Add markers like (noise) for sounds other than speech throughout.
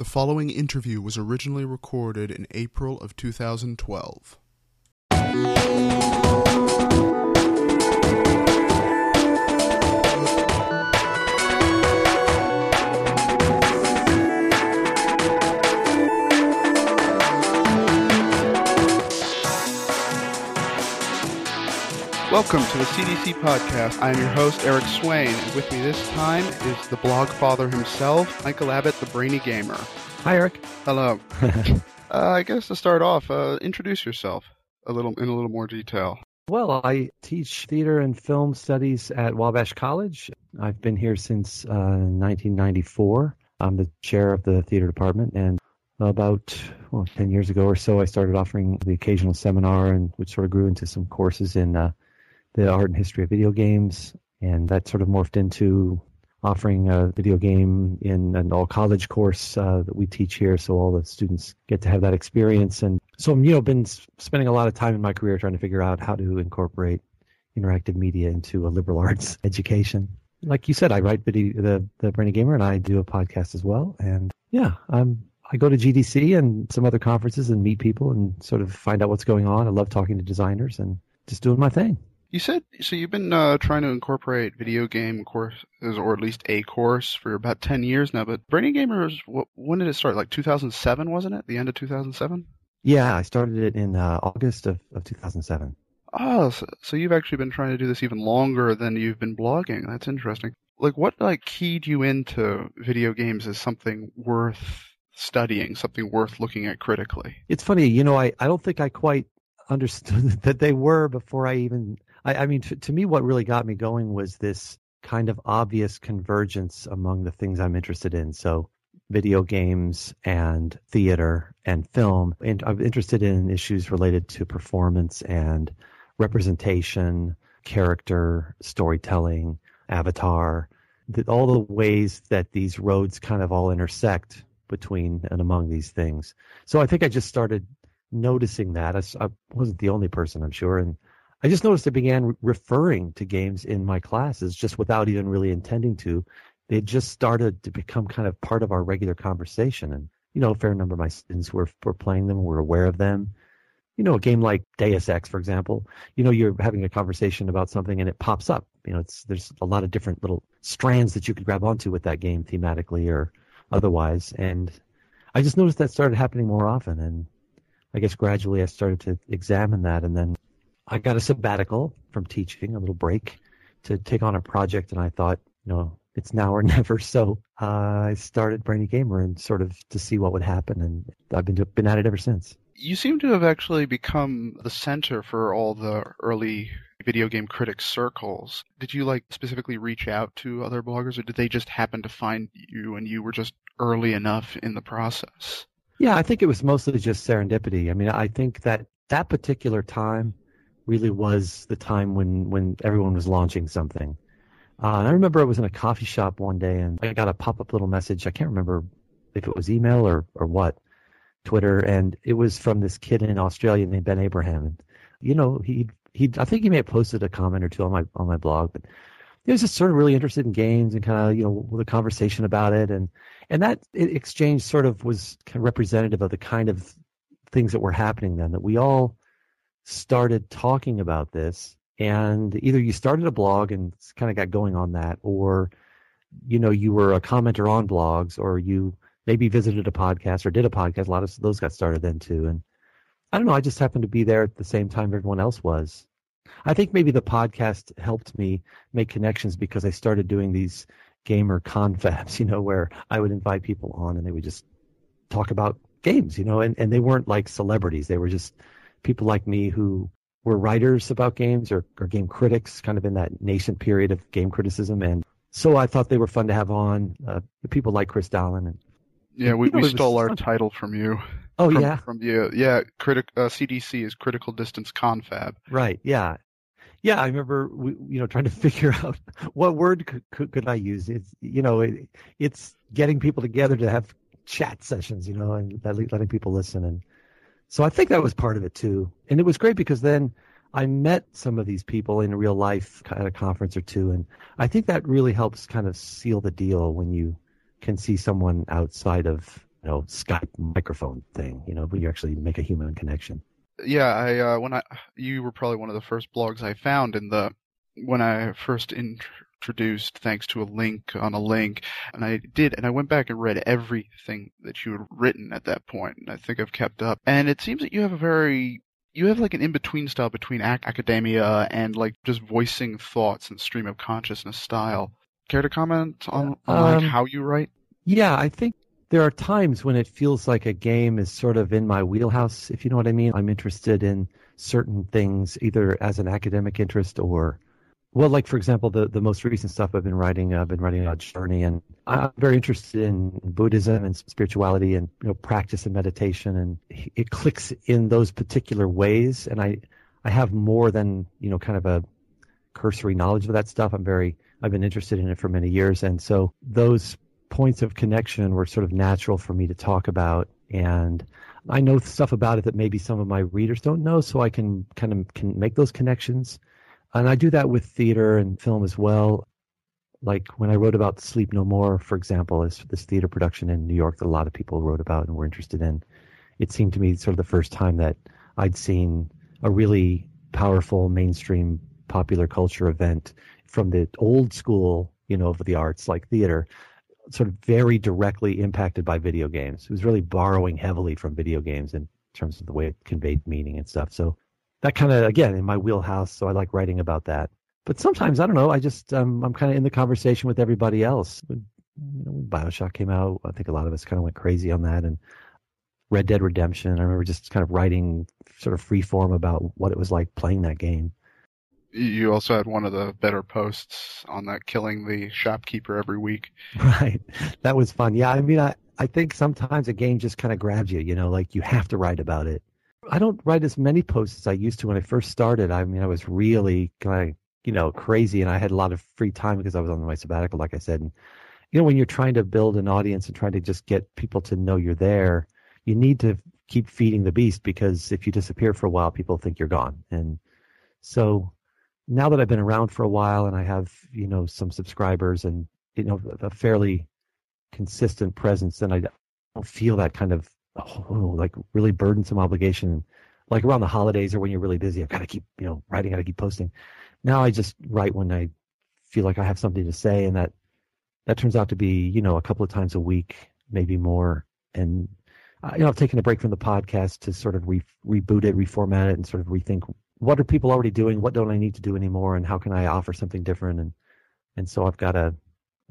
The following interview was originally recorded in April of 2012. Welcome to the CDC podcast. I'm your host, Eric Swain, and with me this time is the blog father himself, Michael Abbott, the brainy gamer. Hi, Eric. Hello. (laughs) uh, I guess to start off, uh, introduce yourself a little in a little more detail. Well, I teach theater and film studies at Wabash College. I've been here since uh, 1994. I'm the chair of the theater department, and about well, 10 years ago or so, I started offering the occasional seminar, and which sort of grew into some courses in uh, the art and history of video games, and that sort of morphed into offering a video game in an all college course uh, that we teach here, so all the students get to have that experience. And so, I'm, you know, been spending a lot of time in my career trying to figure out how to incorporate interactive media into a liberal arts (laughs) education. Like you said, I write video, the the Brainy Gamer, and I do a podcast as well. And yeah, I'm I go to GDC and some other conferences and meet people and sort of find out what's going on. I love talking to designers and just doing my thing. You said so. You've been uh, trying to incorporate video game courses, or at least a course, for about ten years now. But Brainy Gamers, when did it start? Like 2007, wasn't it? The end of 2007. Yeah, I started it in uh, August of, of 2007. Oh, so, so you've actually been trying to do this even longer than you've been blogging. That's interesting. Like, what like keyed you into video games as something worth studying, something worth looking at critically? It's funny, you know, I, I don't think I quite understood (laughs) that they were before I even I, I mean, to, to me, what really got me going was this kind of obvious convergence among the things I'm interested in. So, video games and theater and film. And I'm interested in issues related to performance and representation, character, storytelling, avatar, the, all the ways that these roads kind of all intersect between and among these things. So I think I just started noticing that. I, I wasn't the only person, I'm sure, and I just noticed I began referring to games in my classes just without even really intending to. They just started to become kind of part of our regular conversation. And, you know, a fair number of my students were, were playing them, were aware of them. You know, a game like Deus Ex, for example, you know, you're having a conversation about something and it pops up. You know, it's there's a lot of different little strands that you could grab onto with that game thematically or otherwise. And I just noticed that started happening more often. And I guess gradually I started to examine that and then I got a sabbatical from teaching, a little break to take on a project, and I thought, you know, it's now or (laughs) never. So uh, I started Brainy Gamer and sort of to see what would happen, and I've been been at it ever since. You seem to have actually become the center for all the early video game critic circles. Did you like specifically reach out to other bloggers, or did they just happen to find you and you were just early enough in the process? Yeah, I think it was mostly just serendipity. I mean, I think that that particular time really was the time when when everyone was launching something. Uh, and I remember I was in a coffee shop one day and I got a pop up little message. I can't remember if it was email or or what, Twitter, and it was from this kid in Australia named Ben Abraham. And you know, he he I think he may have posted a comment or two on my on my blog, but he was just sort of really interested in games and kind of you know the conversation about it and and that exchange sort of was kind of representative of the kind of things that were happening then that we all started talking about this and either you started a blog and kind of got going on that or you know you were a commenter on blogs or you maybe visited a podcast or did a podcast. A lot of those got started then too and i don't know i just happened to be there at the same time everyone else was. I think maybe the podcast helped me make connections because i started doing these gamer confabs (laughs) you know where i would invite people on and they would just talk about games you know and, and they weren't like celebrities. They were just people like me who were writers about games or, or game critics, kind of in that nascent period of game criticism. And so I thought they were fun to have on. Uh, people like Chris Dahlen. And, yeah, we, we stole our title from you. Oh from, yeah, from you. Yeah, critic uh, CDC is critical distance confab. Right. Yeah. Yeah, I remember we, you know trying to (laughs) figure out what word could, could, could I use. It's you know it, it's getting people together to have chat sessions, you know, and letting people listen and so I think that was part of it too. And it was great because then I met some of these people in real life at a conference or two. And I think that really helps kind of seal the deal when you can see someone outside of you know Skype microphone thing. You know, when you actually make a human connection. Yeah, I uh, when I you were probably one of the first blogs I found in the when I first introduced thanks to a link on a link and I did and I went back and read everything that you had written at that point and I think I've kept up and it seems that you have a very you have like an in-between style between ac- academia and like just voicing thoughts and stream of consciousness style. Care to comment on, on um, like how you write? Yeah, I think there are times when it feels like a game is sort of in my wheelhouse, if you know what I mean. I'm interested in certain things, either as an academic interest or well, like for example, the, the most recent stuff I've been writing, I've been writing about journey, and I'm very interested in Buddhism and spirituality and you know practice and meditation, and it clicks in those particular ways. And I I have more than you know kind of a cursory knowledge of that stuff. I'm very I've been interested in it for many years, and so those points of connection were sort of natural for me to talk about, and I know stuff about it that maybe some of my readers don't know, so I can kind of can make those connections and I do that with theater and film as well. Like when I wrote about Sleep No More, for example, this, this theater production in New York that a lot of people wrote about and were interested in. It seemed to me sort of the first time that I'd seen a really powerful mainstream popular culture event from the old school, you know, of the arts like theater, sort of very directly impacted by video games. It was really borrowing heavily from video games in terms of the way it conveyed meaning and stuff. So that kind of again in my wheelhouse. So I like writing about that. But sometimes I don't know. I just um, I'm kind of in the conversation with everybody else. When, you know, when Bioshock came out, I think a lot of us kind of went crazy on that, and Red Dead Redemption. I remember just kind of writing sort of free form about what it was like playing that game. You also had one of the better posts on that killing the shopkeeper every week. (laughs) Right. That was fun. Yeah, I mean I I think sometimes a game just kind of grabs you, you know, like you have to write about it. I don't write as many posts as I used to when I first started. I mean, I was really kind of, you know, crazy and I had a lot of free time because I was on my sabbatical, like I said. And, you know, when you're trying to build an audience and trying to just get people to know you're there, you need to keep feeding the beast because if you disappear for a while, people think you're gone. And so now that I've been around for a while and I have, you know, some subscribers and, you know, a fairly consistent presence, then I don't feel that kind of oh, like really burdensome obligation, like around the holidays or when you're really busy. I've got to keep, you know, writing, I got to keep posting. Now I just write when I feel like I have something to say, and that that turns out to be, you know, a couple of times a week, maybe more. And uh, you know, I've taken a break from the podcast to sort of re- reboot it, reformat it, and sort of rethink what are people already doing, what don't I need to do anymore, and how can I offer something different. And and so I've got a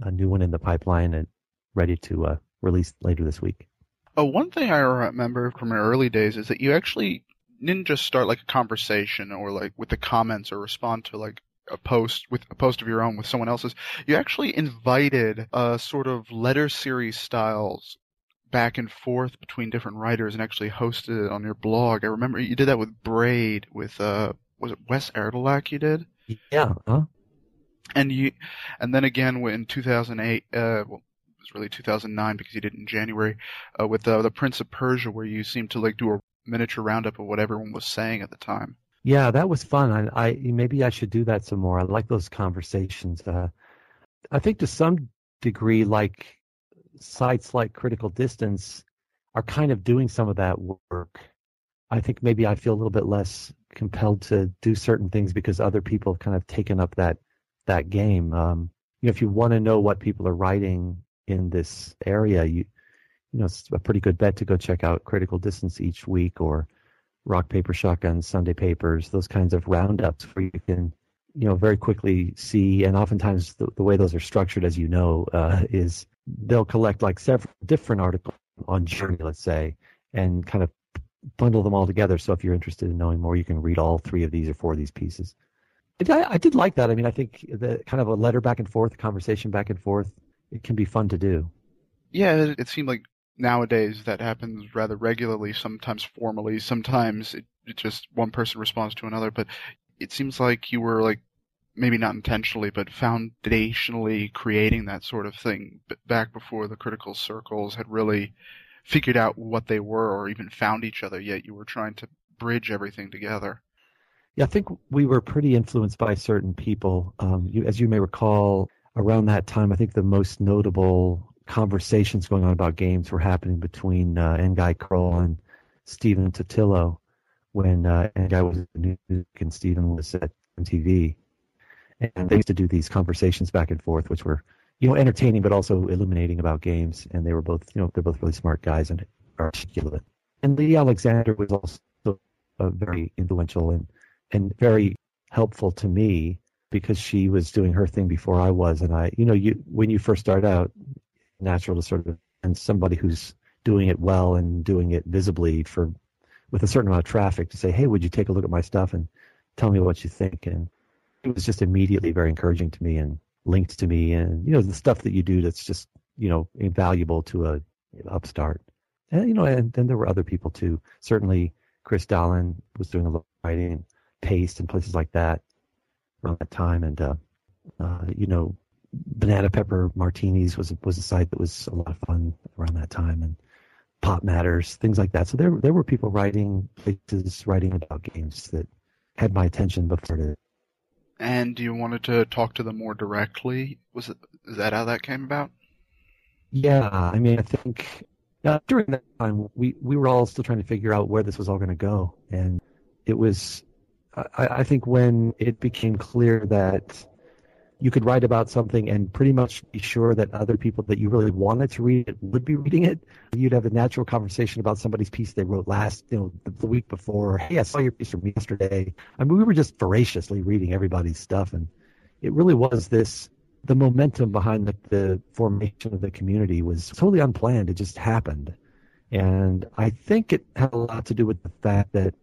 a new one in the pipeline and ready to uh, release later this week. Oh, one thing I remember from my early days is that you actually didn't just start like a conversation or like with the comments or respond to like a post with a post of your own with someone else's. You actually invited a sort of letter series styles back and forth between different writers and actually hosted it on your blog. I remember you did that with Braid with uh was it Wes Erdelak you did? Yeah. Huh? And you, and then again in 2008, uh, well, was really 2009 because you did it in January uh, with uh, the Prince of Persia, where you seemed to like do a miniature roundup of what everyone was saying at the time. Yeah, that was fun. I, I maybe I should do that some more. I like those conversations. Uh, I think to some degree, like sites like Critical Distance are kind of doing some of that work. I think maybe I feel a little bit less compelled to do certain things because other people have kind of taken up that that game. Um, you know, if you want to know what people are writing in this area, you you know it's a pretty good bet to go check out Critical Distance each week or Rock Paper Shotgun Sunday Papers, those kinds of roundups where you can you know very quickly see and oftentimes the, the way those are structured as you know uh, is they'll collect like several different articles on journey let's say and kind of bundle them all together. So if you're interested in knowing more you can read all three of these or four of these pieces. I, I did like that. I mean i think the kind of a letter back and forth conversation back and forth it can be fun to do. Yeah, it, it seemed like nowadays that happens rather regularly, sometimes formally, sometimes it, it just one person responds to another, but it seems like you were like maybe not intentionally, but foundationally creating that sort of thing back before the critical circles had really figured out what they were or even found each other yet you were trying to bridge everything together. Yeah, I think we were pretty influenced by certain people. Um, you, as you may recall, around that time, I think the most notable conversations going on about games were happening between uh, N'Gai Croal and Stephen Totilo when uh, N'Gai was at Newsweek and Stephen was at MTV. And they used to do these conversations back and forth, which were, you know, entertaining but also illuminating about games. And they were both, you know, they're both really smart guys and articulate. And Leigh Alexander was also very influential and and very helpful to me because she was doing her thing before I was. And I, you know, you when you first start out, natural to sort of and somebody who's doing it well and doing it visibly for with a certain amount of traffic to say, hey, would you take a look at my stuff and tell me what you think? And it was just immediately very encouraging to me and linked to me and you know the stuff that you do that's just you know invaluable to a upstart. And you know, and then there were other people too. Certainly, Chris Dahlen was doing a lot of writing, Paste, and places like that around that time. And uh, uh, you know, Banana Pepper Martinis was was a site that was a lot of fun around that time, and Pop Matters, things like that. So there there were people writing places writing about games that had my attention before it. And you wanted to talk to them more directly. Was it is that how that came about? Yeah, I mean, I think uh, during that time we we were all still trying to figure out where this was all going to go, and it was. I, I think when it became clear that you could write about something and pretty much be sure that other people that you really wanted to read it would be reading it. You'd have a natural conversation about somebody's piece they wrote last, you know, the, the week before. Hey, I saw your piece from yesterday. I mean, we were just voraciously reading everybody's stuff, and it really was this. The momentum behind the, the formation of the community was totally unplanned. It just happened, and I think it had a lot to do with the fact that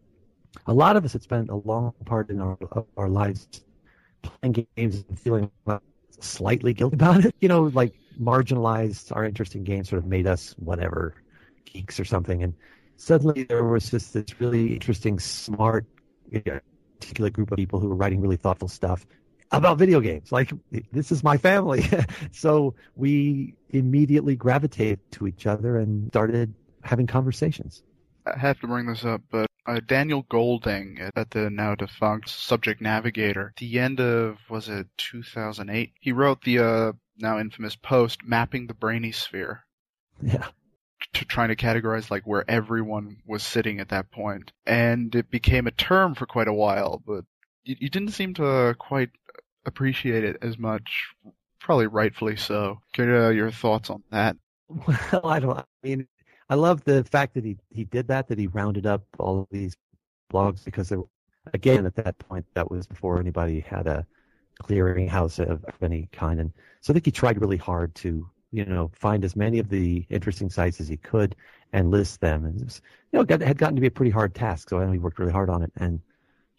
a lot of us had spent a long part in our our lives playing games and feeling slightly guilty about it. You know, like marginalized our interest in games sort of made us whatever geeks or something. And suddenly there was just this really interesting, smart, articulate group of people who were writing really thoughtful stuff about video games. Like this is my family. (laughs) so we immediately gravitated to each other and started having conversations. I have to bring this up, but uh, Daniel Golding at the now defunct Subject Navigator, the end of was it 2008? He wrote the uh, now infamous post mapping the Brainysphere. Yeah. To trying to categorize like where everyone was sitting at that point, and it became a term for quite a while, but you, you didn't seem to quite appreciate it as much. Probably rightfully so. Get uh, your thoughts on that. (laughs) Well, I don't. I mean, I love the fact that he he did that. That he rounded up all of these blogs because there, again, at that point, that was before anybody had a clearinghouse of, of any kind, and so I think he tried really hard to you know find as many of the interesting sites as he could and list them. And was, you know, got, had gotten to be a pretty hard task. So I know he worked really hard on it. And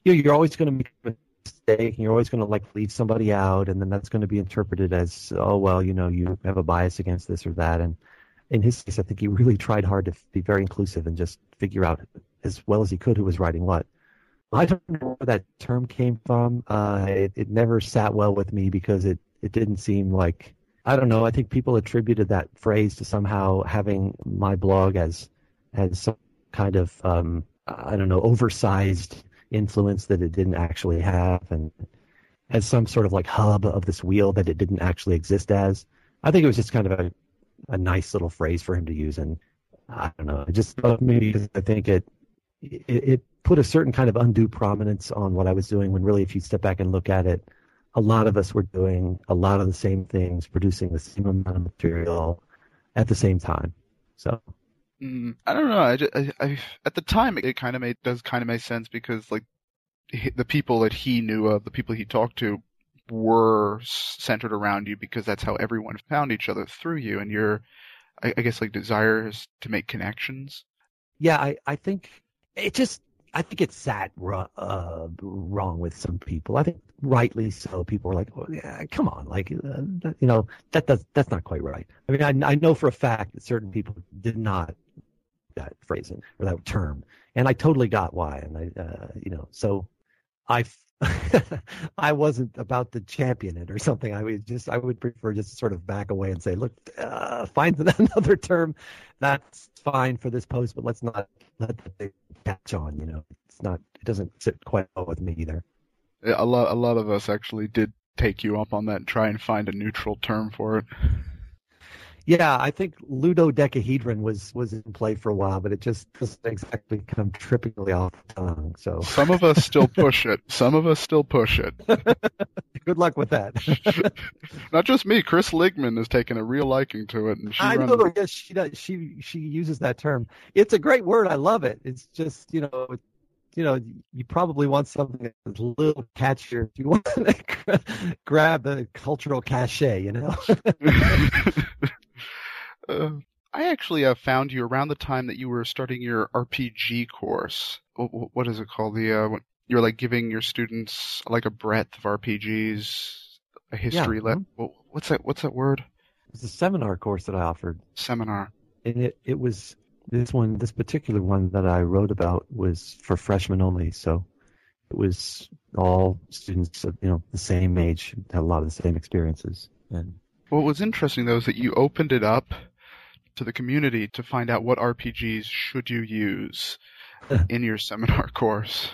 you know, you're always going to make a mistake, and you're always going to like leave somebody out, and then that's going to be interpreted as, oh well, you know, you have a bias against this or that, and in his case, I think he really tried hard to be very inclusive and just figure out as well as he could who was writing what. I don't know where that term came from. Uh, it, it never sat well with me because it, it didn't seem like I don't know. I think people attributed that phrase to somehow having my blog as as some kind of um, I don't know oversized influence that it didn't actually have, and as some sort of like hub of this wheel that it didn't actually exist as. I think it was just kind of a a nice little phrase for him to use, and I don't know, it just maybe I think it, it it put a certain kind of undue prominence on what I was doing. When really, if you step back and look at it, a lot of us were doing a lot of the same things, producing the same amount of material at the same time. So. Mm, I don't know. I, just, I, I, at the time, it, it kind of made does kind of make sense because like the people that he knew of, the people he talked to, were centered around you because that's how everyone found each other through you and your I, guess like desires to make connections. Yeah, I, I think it just I think it's sat uh, wrong with some people. I think rightly so. People are like, oh, yeah, come on, like uh, you know that does that's not quite right. I mean, I, I know for a fact that certain people did not that phrasing or that term, and I totally got why. And I, uh, you know, so I I wasn't about to champion it or something. I would just I would prefer just sort of back away and say, look, uh, find (laughs) another term. That's fine for this post, but let's not let the catch on. You know, it's not. It doesn't sit quite well with me either. A lot, a lot of us actually did take you up on that and try and find a neutral term for it. Yeah, I think ludodecahedron was was in play for a while, but it just doesn't exactly come trippingly off the tongue. So some of us still push it. Some of us still push it. (laughs) Good luck with that. (laughs) Not just me. Kris Ligman has taken a real liking to it, and she I runs. know. Yes, she does. She she uses that term. It's a great word. I love it. It's just you know you know, you probably want something that's a little catchier. You want to (laughs) grab the cultural cachet, you know. Uh, I actually uh, found you around the time that you were starting your RPG course. What is it called? The uh, you're like giving your students like a breadth of RPGs, a history. Yeah. Le- what's that? What's that word? It's a seminar course that I offered. Seminar. And it, it was this one, this particular one that I wrote about was for freshmen only. So it was all students of, you know, the same age, had a lot of the same experiences. And what was interesting though is that you opened it up to the community to find out what RPGs should you use (laughs) in your seminar course.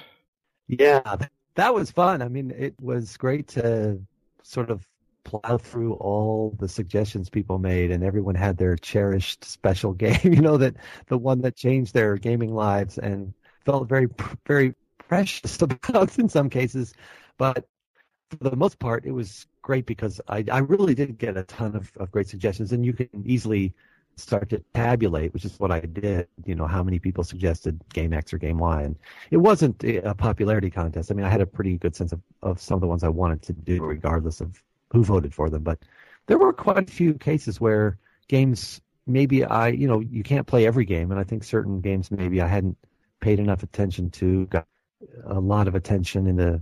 Yeah, that was fun. I mean, it was great to sort of plow through all the suggestions people made and everyone had their cherished special (laughs) game you know that the one that changed their gaming lives and felt very very precious (laughs) about in some cases but for the most part it was great because i i really did get a ton of, of great suggestions and you can easily start to tabulate, which is what I did, you know, how many people suggested game X or game Y. And it wasn't a popularity contest. I mean, I had a pretty good sense of, of some of the ones I wanted to do, regardless of who voted for them. But there were quite a few cases where games maybe I, you know, you can't play every game, and I think certain games maybe I hadn't paid enough attention to, got a lot of attention in the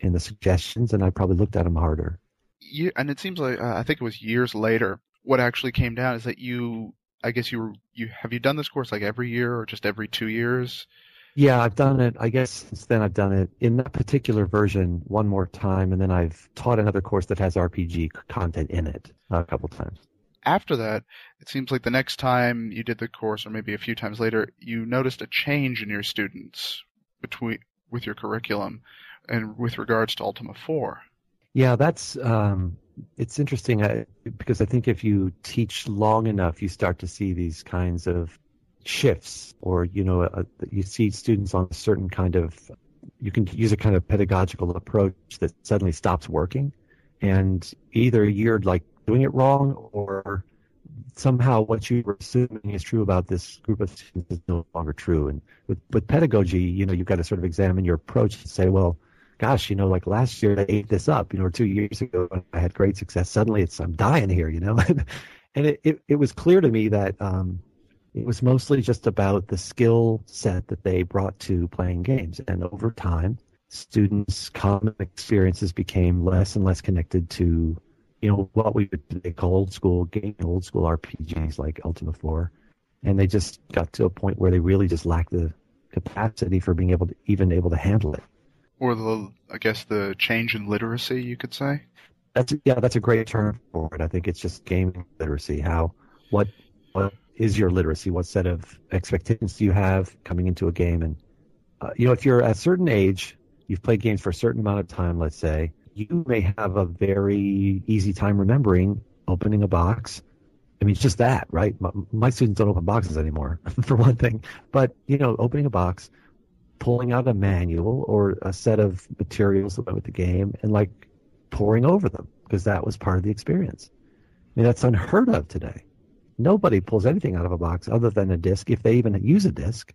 in the suggestions, and I probably looked at them harder. You, and it seems like uh, I think it was years later. What actually came down is that you, I guess you were, you have you done this course like every year or just every two years? Yeah, I've done it. I guess since then I've done it in that particular version one more time, and then I've taught another course that has RPG content in it a couple times. After that, it seems like the next time you did the course, or maybe a few times later, you noticed a change in your students between with your curriculum and with regards to Ultima 4. Yeah, that's um, it's interesting uh, because I think if you teach long enough, you start to see these kinds of shifts or you know uh, you see students on a certain kind of you can use a kind of pedagogical approach that suddenly stops working. And either you're like doing it wrong or somehow what you were assuming is true about this group of students is no longer true. And with with pedagogy you know you've got to sort of examine your approach and say well gosh you know like last year i ate this up you know or two years ago when i had great success suddenly it's i'm dying here you know (laughs) and it, it, it was clear to me that um it was mostly just about the skill set that they brought to playing games. And over time, students' common experiences became less and less connected to, you know, what we would call old school game, old school RPGs like Ultima 4. And they just got to a point where they really just lacked the capacity for being able to even able to handle it. Or the, I guess, the change in literacy, you could say. That's yeah, that's a great term for it. I think it's just gaming literacy. How what what is your literacy? What set of expectations do you have coming into a game? And uh, you know, if you're a certain age, you've played games for a certain amount of time, let's say, you may have a very easy time remembering opening a box. I mean, it's just that, right? My, my students don't open boxes anymore, (laughs) for one thing. But you know, opening a box, pulling out a manual or a set of materials that went with the game, and like pouring over them because that was part of the experience. I mean, that's unheard of today. Nobody pulls anything out of a box other than a disc, if they even use a disc.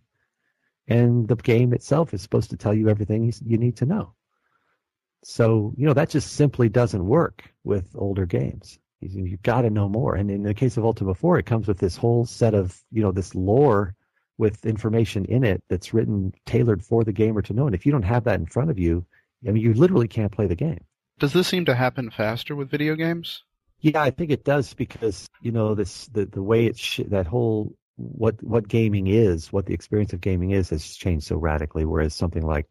And the game itself is supposed to tell you everything you need to know. So, you know, that just simply doesn't work with older games. You've got to know more. And in the case of Ultima 4, it comes with this whole set of, you know, this lore with information in it that's written, tailored for the gamer to know. And if you don't have that in front of you, I mean, you literally can't play the game. Does this seem to happen faster with video games? Yeah, I think it does because you know this the the way it's sh- that whole what what gaming is, what the experience of gaming is, has changed so radically. Whereas something like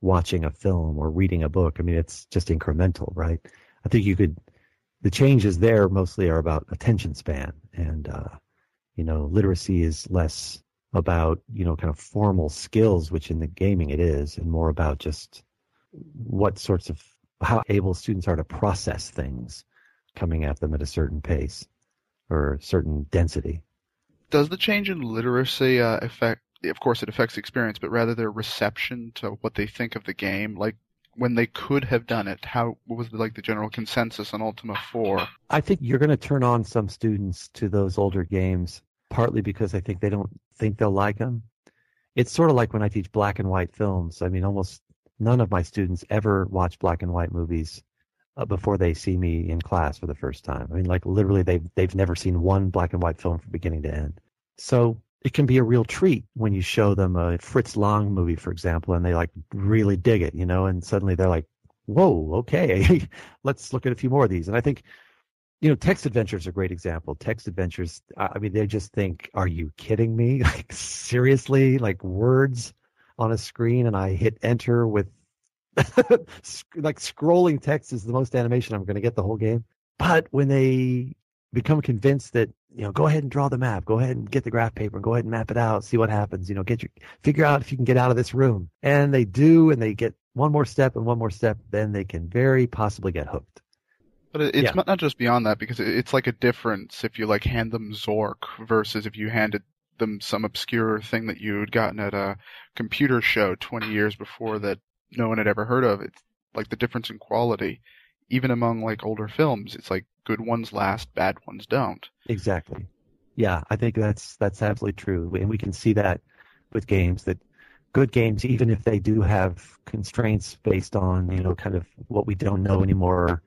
watching a film or reading a book, I mean, it's just incremental, right? I think you could the changes there mostly are about attention span and uh, you know literacy is less about you know kind of formal skills, which in the gaming it is, and more about just what sorts of how able students are to process things coming at them at a certain pace. or certain density. Does the change in literacy uh, affect? Of course, it affects experience, but rather their reception to what they think of the game. Like when they could have done it, how what was the, like the general consensus on Ultima Four? I think you're going to turn on some students to those older games, partly because I think they don't think they'll like them. It's sort of like when I teach black and white films. I mean, almost none of my students ever watch black and white movies uh, before they see me in class for the first time. I mean, like literally, they've they've never seen one black and white film from beginning to end. So it can be a real treat when you show them a Fritz Lang movie, for example, and they like really dig it, you know, and suddenly they're like, "Whoa, okay, (laughs) let's look at a few more of these." And I think, you know, text adventures are a great example. Text adventures, I mean, they just think, "Are you kidding me? (laughs) Like seriously? Like words on a screen, and I hit enter with." (laughs) like scrolling text is the most animation I'm going to get the whole game. But when they become convinced that you know go ahead and draw the map go ahead and get the graph paper go ahead and map it out see what happens you know get your figure out if you can get out of this room and they do and they get one more step and one more step then they can very possibly get hooked but it's yeah. not just beyond that because it's like a difference if you like hand them zork versus if you handed them some obscure thing that you had gotten at a computer show 20 years before that no one had ever heard of it's like the difference in quality even among like older films, it's like good ones last, bad ones don't. Exactly. Yeah, I think that's that's absolutely true, and we can see that with games that good games, even if they do have constraints based on you know kind of what we don't know anymore,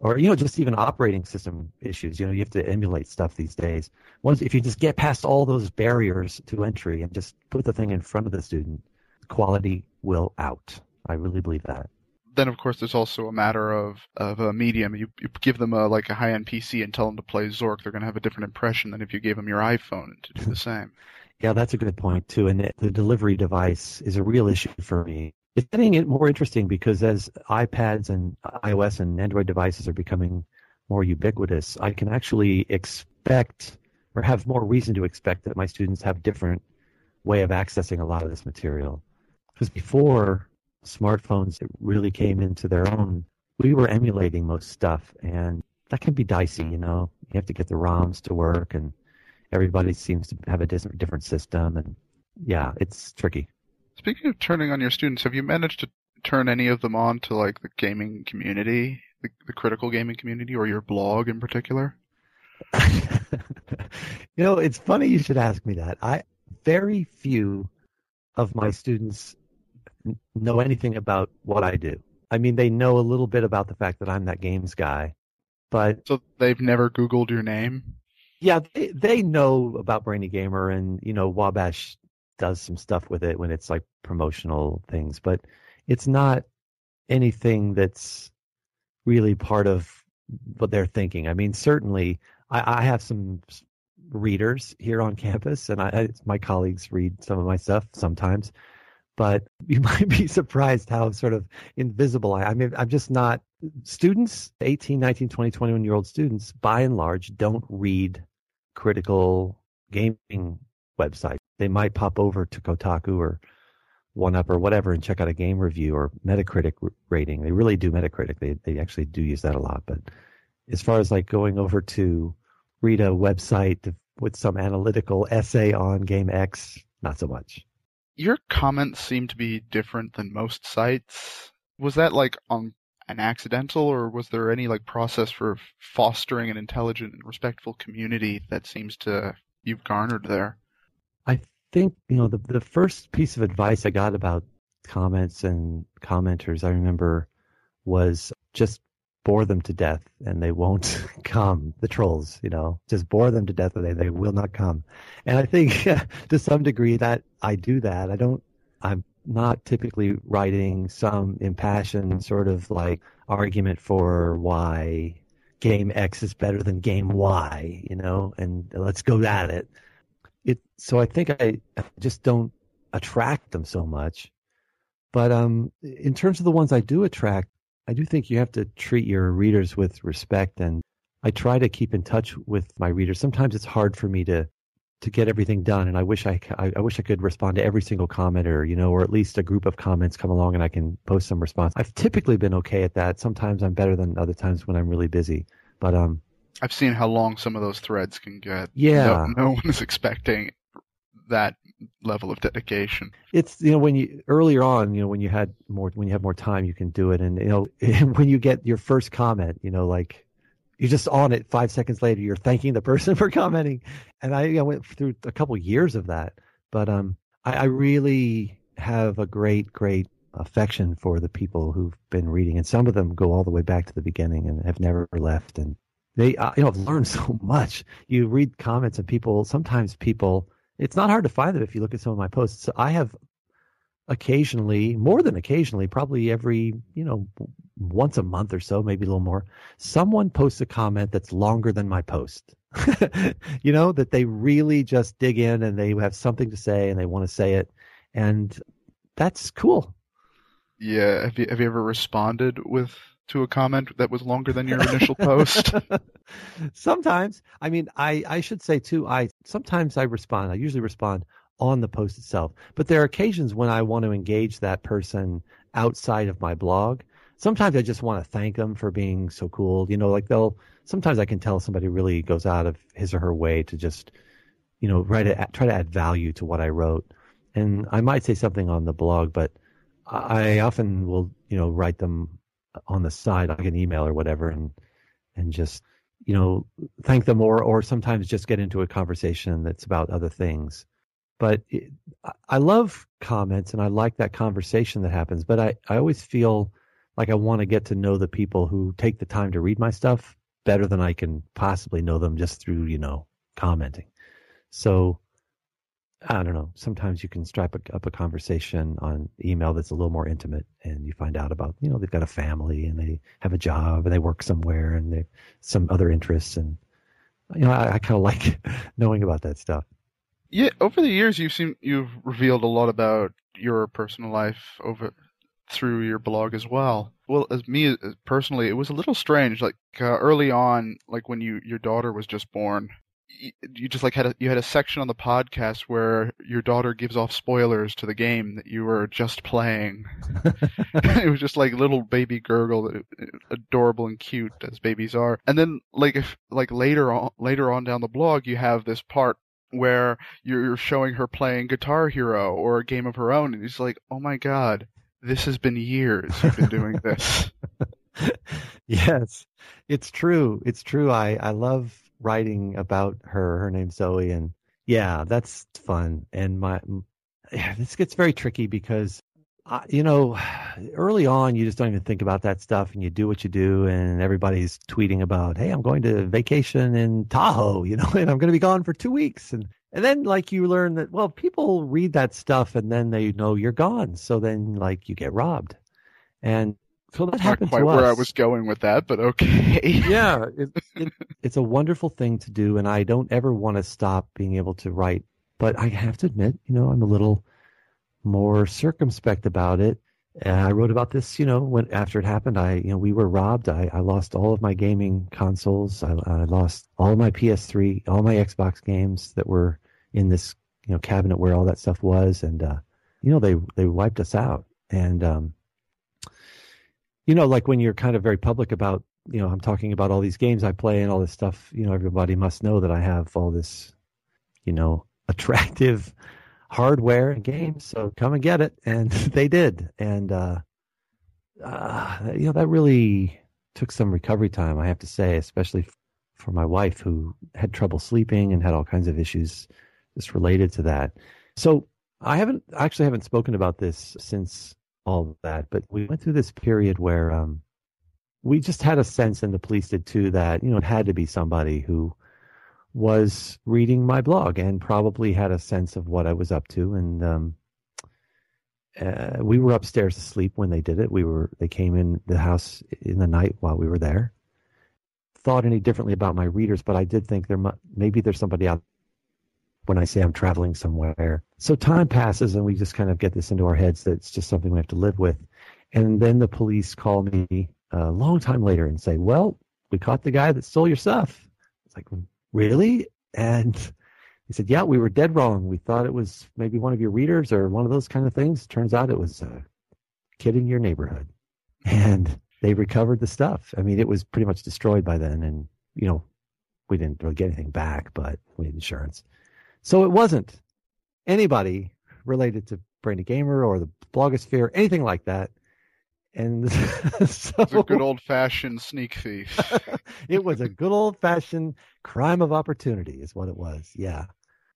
or you know just even operating system issues. You know, you have to emulate stuff these days. Once if you just get past all those barriers to entry and just put the thing in front of the student, quality will out. I really believe that then of course there's also a matter of of a medium. You, you give them a like a high end PC and tell them to play Zork, they're going to have a different impression than if you gave them your iPhone to do the (laughs) same. yeah, that's a good point too. And the delivery device is a real issue for me. It's getting it more interesting because as iPads and iOS and Android devices are becoming more ubiquitous, I can actually expect or have more reason to expect that my students have different way of accessing a lot of this material. Because before smartphones really came into their own, we were emulating most stuff, and that can be dicey. You know, you have to get the ROMs to work, and everybody seems to have a different different system, and yeah, it's tricky. Speaking of turning on your students, have you managed to turn any of them on to like the gaming community, the, the critical gaming community, or your blog in particular? (laughs) you know, it's funny you should ask me that. I very few of my students know anything about what I do. I mean, they know a little bit about the fact that I'm that games guy, but so they've never Googled your name. Yeah, they, they know about Brainy Gamer, and you know Wabash does some stuff with it when it's like promotional things, but it's not anything that's really part of what they're thinking. I mean, certainly I, I have some readers here on campus, and I, my colleagues read some of my stuff sometimes but (laughs) you might be surprised how sort of invisible I am. I mean, I'm just not. Students, 18, 19, 20, 21 year old students, by and large, don't read critical gaming websites. They might pop over to Kotaku or one Up or whatever and check out a game review or Metacritic rating. They really do Metacritic. They they actually do use that a lot. But as far as like going over to read a website with some analytical essay on game X, not so much your comments seem to be different than most sites. Was that like on an accidental or was there any like process for fostering an intelligent and respectful community that seems to you've garnered there? I think, you know, the the first piece of advice I got about comments and commenters I remember was just bore them to death and they won't (laughs) come. The trolls you know just bore them to death and they, they will not come. And i think (laughs) to some degree that i do that. I don't i'm not typically writing some impassioned sort of like argument for why game x is better than game y you know and let's go at it it so i think i just don't attract them so much but um in terms of the ones i do attract I do think you have to treat your readers with respect, and I try to keep in touch with my readers. Sometimes it's hard for me to to get everything done, and I wish I, I, I wish I could respond to every single commenter, you know, or at least a group of comments come along and I can post some response. I've typically been okay at that. Sometimes I'm better than other times when I'm really busy, but um, I've seen how long some of those threads can get. Yeah. No, no (laughs) one is expecting that level of dedication. It's you know when you earlier on you know when you had more when you have more time you can do it and you know (laughs) when you get your first comment you know like you're just on it five seconds later you're thanking the person (laughs) for commenting and I, I went through a couple years of that but um I, I really have a great great affection for the people who've been reading and some of them go all the way back to the beginning and have never left and they uh, you know I've learned (laughs) so much you read comments and people sometimes people it's not hard to find them if you look at some of my posts. So I have occasionally, more than occasionally, probably every, you know, once a month or so, maybe a little more, someone posts a comment that's longer than my post. (laughs) you know, that they really just dig in and they have something to say and they want to say it. And that's cool. Yeah. Have you have you ever responded with to a comment that was longer than your initial (laughs) post? sometimes. I mean, I, I should say too, I sometimes I respond. I usually respond on the post itself. But there are occasions when I want to engage that person outside of my blog. Sometimes I just want to thank them for being so cool. You know, like they'll sometimes I can tell somebody really goes out of his or her way to just, you know, write it, try to add value to what I wrote. And I might say something on the blog, but I often will, you know, write them on the side, like an email or whatever, and and just you know thank them or or sometimes just get into a conversation that's about other things. But it, I love comments and I like that conversation that happens. But I I always feel like I want to get to know the people who take the time to read my stuff better than I can possibly know them just through you know commenting. So I don't know. Sometimes you can strike up a conversation on email that's a little more intimate, and you find out about you know they've got a family and they have a job and they work somewhere and they some other interests, and you know I, I kind of like (laughs) knowing about that stuff. Yeah, over the years you've seen you've revealed a lot about your personal life over through your blog as well. Well, as me personally, it was a little strange. Like uh, early on, like when you your daughter was just born, you just like had a you had a section on the podcast where your daughter gives off spoilers to the game that you were just playing. (laughs) it was just like little baby gurgle, uh, adorable and cute as babies are. And then like if like later on later on down the blog, you have this part where you're showing her playing Guitar Hero or a game of her own, and it's like, oh my god, this has been years you've been doing this. (laughs) yes, it's true. It's true. I I love writing about her. Her name's Zoe, and yeah, that's fun. And my yeah, this gets very tricky because uh, you know, (sighs) early on you just don't even think about that stuff, and you do what you do, and everybody's tweeting about, hey, I'm going to vacation in Tahoe, (laughs) you know, and I'm going to be gone for two weeks, and and then like you learn that well, people read that stuff, and then they know you're gone, so then like you get robbed, and so that happened Not quite to where. I was going with that, but okay. (laughs) yeah, it, it, (laughs) it's a wonderful thing to do, and I don't ever want to stop being able to write. But I have to admit, you know, I'm a little more circumspect about it. And I wrote about this, you know, when after it happened, I, you know, we were robbed. I, I lost all of my gaming consoles. I, I lost all my PS3, all my Xbox games that were in this, you know, cabinet where all that stuff was, and uh, you know, they they wiped us out. And um, you know, like when you're kind of very public about, you know, I'm talking about all these games I play and all this stuff, you know, everybody must know that I have all this, you know, (laughs) attractive hardware and games. So come and get it. And (laughs) they did. And, uh, uh, you know, that really took some recovery time, I have to say, especially for my wife who had trouble sleeping and had all kinds of issues just related to that. So I haven't actually haven't spoken about this since all of that. But we went through this period where um, we just had a sense, and the police did too, that you know it had to be somebody who was reading my blog and probably had a sense of what I was up to. And um, uh, we were upstairs asleep when they did it. We were they came in the house in the night while we were there. Thought any differently about my readers, but I did think there might, maybe there's somebody out when I say I'm traveling somewhere. So time passes and we just kind of get this into our heads that it's just something we have to live with. And then the police call me a long time later and say, well, we caught the guy that stole your stuff. It's like, really? And he said, yeah, we were dead wrong. We thought it was maybe one of your readers or one of those kind of things. Turns out it was a kid in your neighborhood. And they recovered the stuff. I mean, it was pretty much destroyed by then. And, you know, we didn't really get anything back, but we had insurance. So it wasn't anybody related to Brainy Gamer or the blogosphere, anything like that. And (laughs) so It's a good old fashioned sneak thief. (laughs) it was a good old fashioned crime of opportunity, is what it was. Yeah.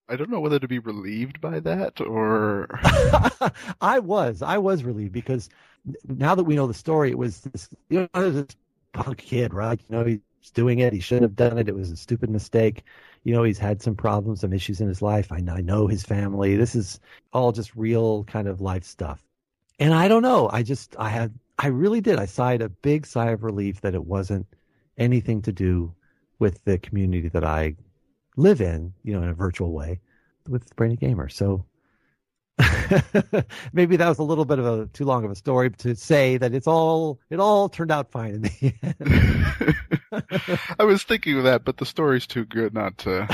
I don't know whether to be relieved by that or (laughs) I was. I was relieved because now that we know the story, it was this, you know, this punk kid, right? You know, he's doing it. He shouldn't have done it. It was a stupid mistake. You know, he's had some problems, some issues in his life. I, know his family. This is all just real kind of life stuff. And I don't know. I just, I had, I really did. I sighed a big sigh of relief that it wasn't anything to do with the community that I live in, you know, in a virtual way with Brainy Gamer. So (laughs) maybe that was a little bit of a too long of a story to say that it's all it all turned out fine in the end. (laughs) I was thinking of that, but the story's too good not to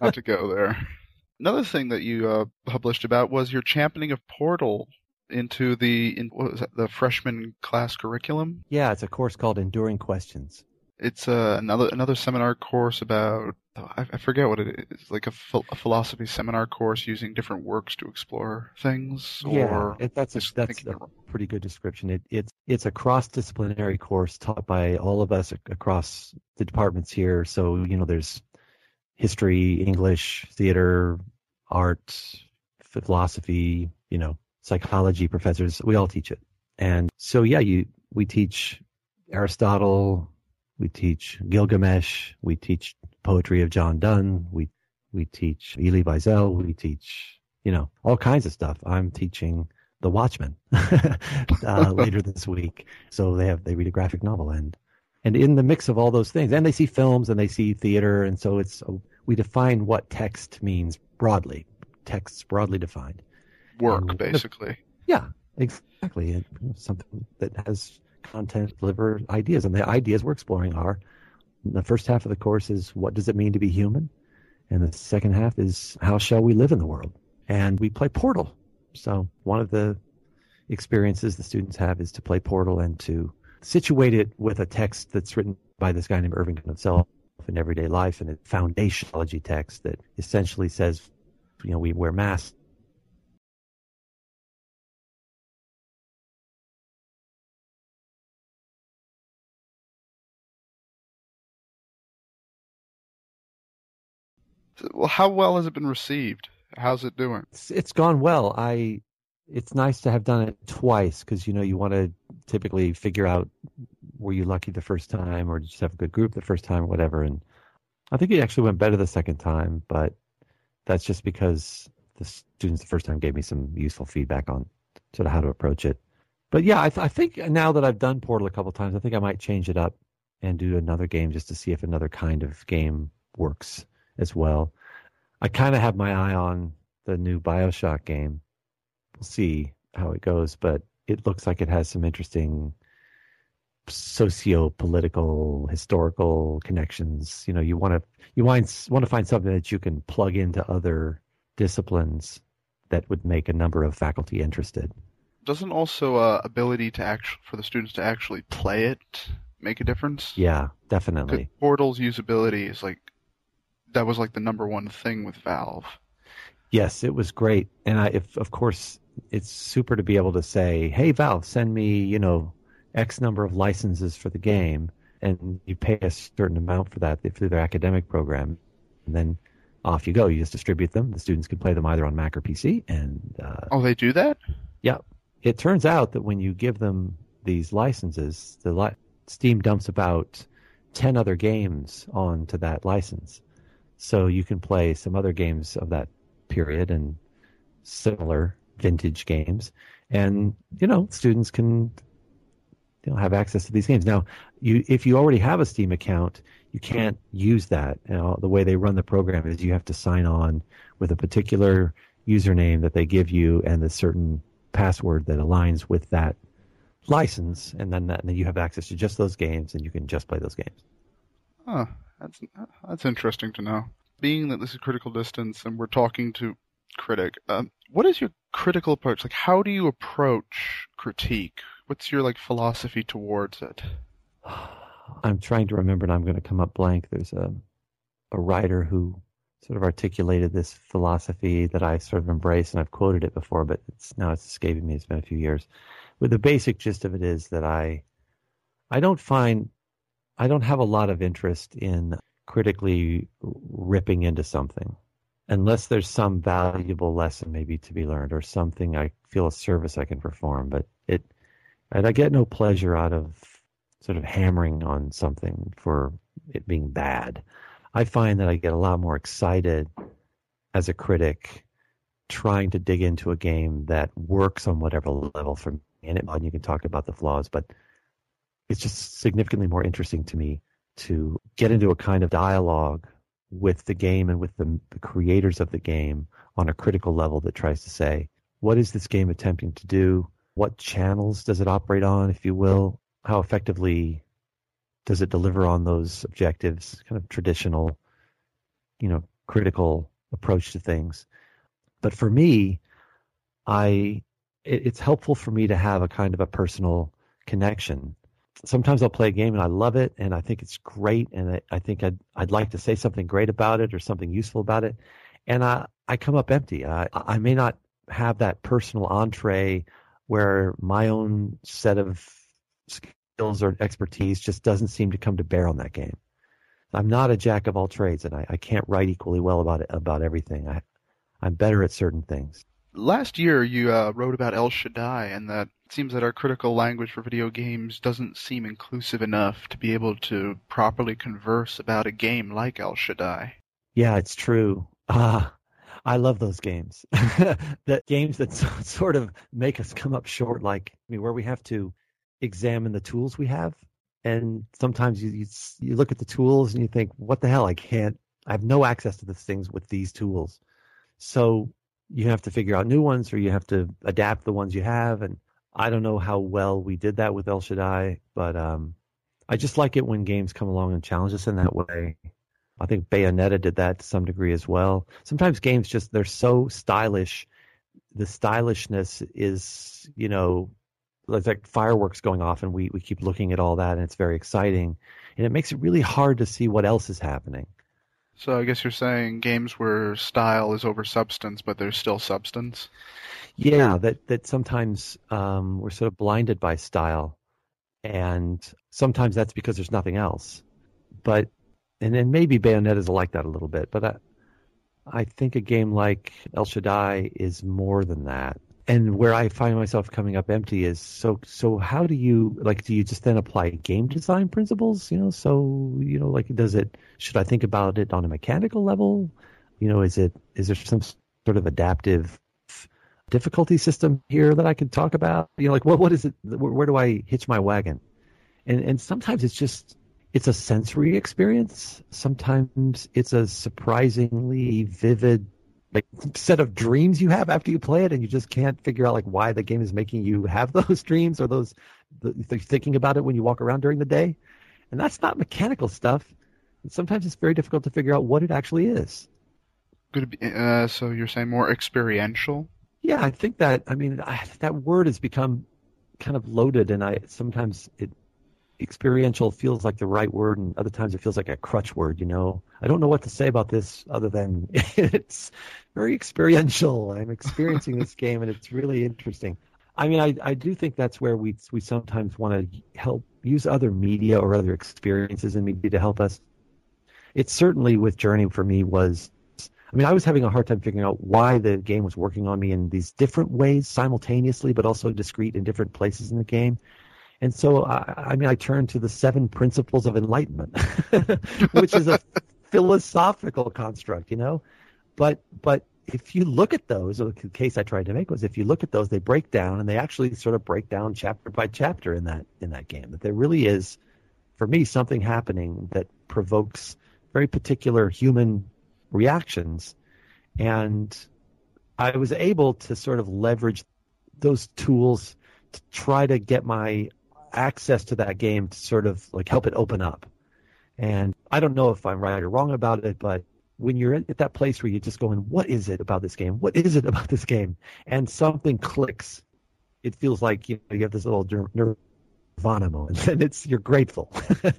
not to go there. (laughs) Another thing that you uh, published about was your championing of Portal into the in, what was that, the freshman class curriculum. Yeah, it's a course called Enduring Questions. It's uh, another another seminar course about I, I forget what it is, like a, ph- a, philosophy seminar course using different works to explore things. yeah, it, that's a, that's a pretty good description. It, it's it's a cross disciplinary course taught by all of us across the departments here. So you know, there's history, English, theater, art, philosophy, you know, psychology professors. We all teach it, and so yeah, you we teach Aristotle, we teach Gilgamesh. We teach poetry of John Donne. We we teach Elie Wiesel. We teach you know all kinds of stuff. I'm teaching The Watchmen (laughs) uh, (laughs) later this week. So they have they read a graphic novel and and in the mix of all those things, and they see films and they see theater, and so it's we define what text means broadly. Texts broadly defined. Work, and, basically. Yeah, exactly. something that has content deliver ideas and the ideas we're exploring are the first half of the course is what does it mean to be human? And the second half is how shall we live in the world? And we play portal. So one of the experiences the students have is to play portal and to situate it with a text that's written by this guy named Erving himself in everyday life and a foundationology text that essentially says you know we wear masks well, how well has it been received? How's it doing? It's, it's gone well. I it's nice to have done it twice because you know you want to typically figure out were you lucky the first time or did you just have a good group the first time or whatever. And I think it actually went better the second time, but that's just because the students the first time gave me some useful feedback on sort of how to approach it. But yeah, I, th- I think now that I've done Portal a couple times, I think I might change it up and do another game just to see if another kind of game works as well. I kind of have my eye on the new Bioshock game. We'll see how it goes, but it looks like it has some interesting socio-political, historical connections. You know, you want to you want want to find something that you can plug into other disciplines that would make a number of faculty interested. Doesn't also uh, ability to act for the students to actually play it make a difference? Yeah, definitely. Portal's usability is like that was like the number one thing with Valve. Yes, it was great, and I, if of course, it's super to be able to say, "Hey, Valve, send me, you know, X number of licenses for the game," and you pay a certain amount for that through their academic program, and then off you go. You just distribute them. The students can play them either on Mac or PC, and uh, oh, they do that. Yeah, it turns out that when you give them these licenses, the li- Steam dumps about ten other games onto that license. So you can play some other games of that period and similar vintage games. And, you know, students can you know, have access to these games. Now, you if you already have a Steam account, you can't use that. You know, the way they run the program is you have to sign on with a particular username that they give you and a certain password that aligns with that license, and then, that, and then you have access to just those games, and you can just play those games. Huh. That's that's interesting to know. Being that this is critical distance and we're talking to critic, um, what is your critical approach? Like, how do you approach critique? What's your like philosophy towards it? (sighs) I'm trying to remember, and I'm going to come up blank. There's a a writer who sort of articulated this philosophy that I sort of embrace, and I've quoted it before, but it's now it's escaping me. It's been a few years. But the basic gist of it is that I, I don't find, I don't have a lot of interest in critically ripping into something, unless there's some valuable lesson maybe to be learned or something I feel a service I can perform. But it, and I get no pleasure out of sort of hammering on something for it being bad. I find that I get a lot more excited as a critic trying to dig into a game that works on whatever level for me. And, it, and you can talk about the flaws, but it's just significantly more interesting to me to get into a kind of dialogue with the game and with the, the creators of the game on a critical level that tries to say, what is this game attempting to do? What channels does it operate on, if you will? How effectively does it deliver on those objectives? Kind of traditional, you know, critical approach to things. But for me, I it, it's helpful for me to have a kind of a personal connection. Sometimes I'll play a game and I love it and I think it's great and I, I think I'd I'd like to say something great about it or something useful about it, and I I come up empty. I I may not have that personal entree where my own set of skills or expertise just doesn't seem to come to bear on that game. I'm not a jack of all trades, and I, I can't write equally well about it, about everything. I, I'm better at certain things. Last year, you uh, wrote about El Shaddai, and that it seems that our critical language for video games doesn't seem inclusive enough to be able to properly converse about a game like El Shaddai. Yeah, it's true. Uh, I love those games. (laughs) the games that (laughs) sort of make us come up short, like I mean, where we have to examine the tools we have. And sometimes you, you, you look at the tools and you think, what the hell? I can't. I have no access to these things with these tools. So you have to figure out new ones, or you have to adapt the ones you have. And I don't know how well we did that with El Shaddai, but um, I just like it when games come along and challenge us in that way. I think Bayonetta did that to some degree as well. Sometimes games just they're so stylish. The stylishness is, you know, it's like fireworks going off and we, we keep looking at all that and it's very exciting and it makes it really hard to see what else is happening so i guess you're saying games where style is over substance but there's still substance? Yeah that that sometimes um, we're sort of blinded by style and sometimes that's because there's nothing else. But and then maybe Bayonetta is like that a little bit but I, I think a game like El Shaddai is more than that and where I find myself coming up empty is so so how do you like do you just then apply game design principles? You know so you know like does it should I think about it on a mechanical level? You know is it is there some sort of adaptive difficulty system here that I could talk about? You know like what what is it where, where do I hitch my wagon? And and sometimes it's just it's a sensory experience. Sometimes it's a surprisingly vivid like set of dreams you have after you play it and you just can't figure out like why the game is making you have (laughs) those dreams or those the, thinking about it when you walk around during the day. And that's not mechanical stuff. And sometimes it's very difficult to figure out what it actually is. Good. Uh, so you're saying more experiential? Yeah i think that i mean I, that word has become kind of loaded and i sometimes it experiential feels like the right word, and other times it feels like a crutch word. You know, I don't know what to say about this other than (laughs) it's very experiential. I'm experiencing this game, and it's really interesting. I mean, I, I do think that's where we we sometimes want to help use other media or other experiences in media to help us. It certainly with Journey for me was I mean, I was having a hard time figuring out why the game was working on me in these different ways simultaneously, but also discrete in different places in the game. And so, I, I mean, I turn to the seven principles of enlightenment, (laughs) which is a philosophical construct, you know. But but if you look at those, the case I tried to make was if you look at those, they break down and they actually sort of break down chapter by chapter in that in that game. That there really is, for me, something happening that provokes very particular human reactions, and I was able to sort of leverage those tools to try to get my access to that game to sort of like help it open up. And I don't know if I'm right or wrong about it, but when you're at that place where you're just going, what is it about this game? What is it (laughs) about this game? And something clicks. It feels like you, know, you have this little nirvana moment, (laughs) and it's you're grateful. (laughs)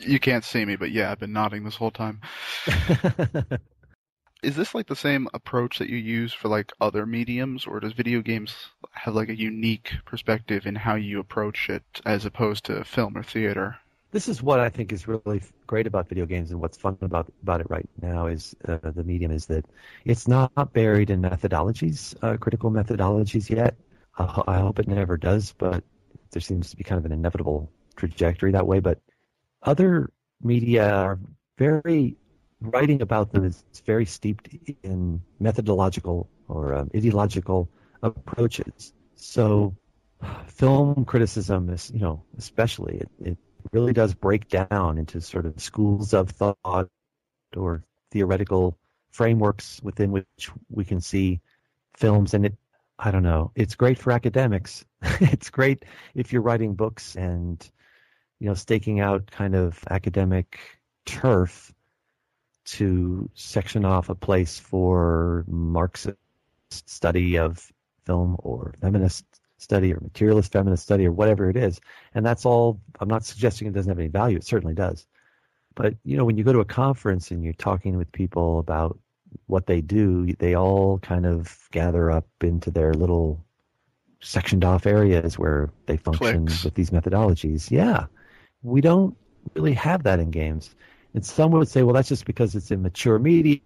You can't see me, but yeah, I've been nodding this whole time. Is this like the same approach that you use for like other mediums, or does video games have like a unique perspective in how you approach it as opposed to film or theater? This is what I think is really great about video games, and what's fun about about it right now is uh, the medium is that it's not buried in methodologies, uh, critical methodologies yet. Uh, I hope it never does, but there seems to be kind of an inevitable trajectory that way. But other media are very writing about them is very steeped in methodological or um, ideological approaches. So, film criticism is, you know, especially it, it really does break down into sort of schools of thought or theoretical frameworks within which we can see films and it I don't know. It's great for academics. (laughs) it's great if you're writing books and you know staking out kind of academic turf to section off a place for Marxist study of film or feminist study or materialist feminist study or whatever it is. And that's all, I'm not suggesting it doesn't have any value. It certainly does. But, you know, when you go to a conference and you're talking with people about what they do, they all kind of gather up into their little sectioned off areas where they function Clicks. with these methodologies. Yeah. We don't really have that in games. And some would say, well, that's just because it's a mature medium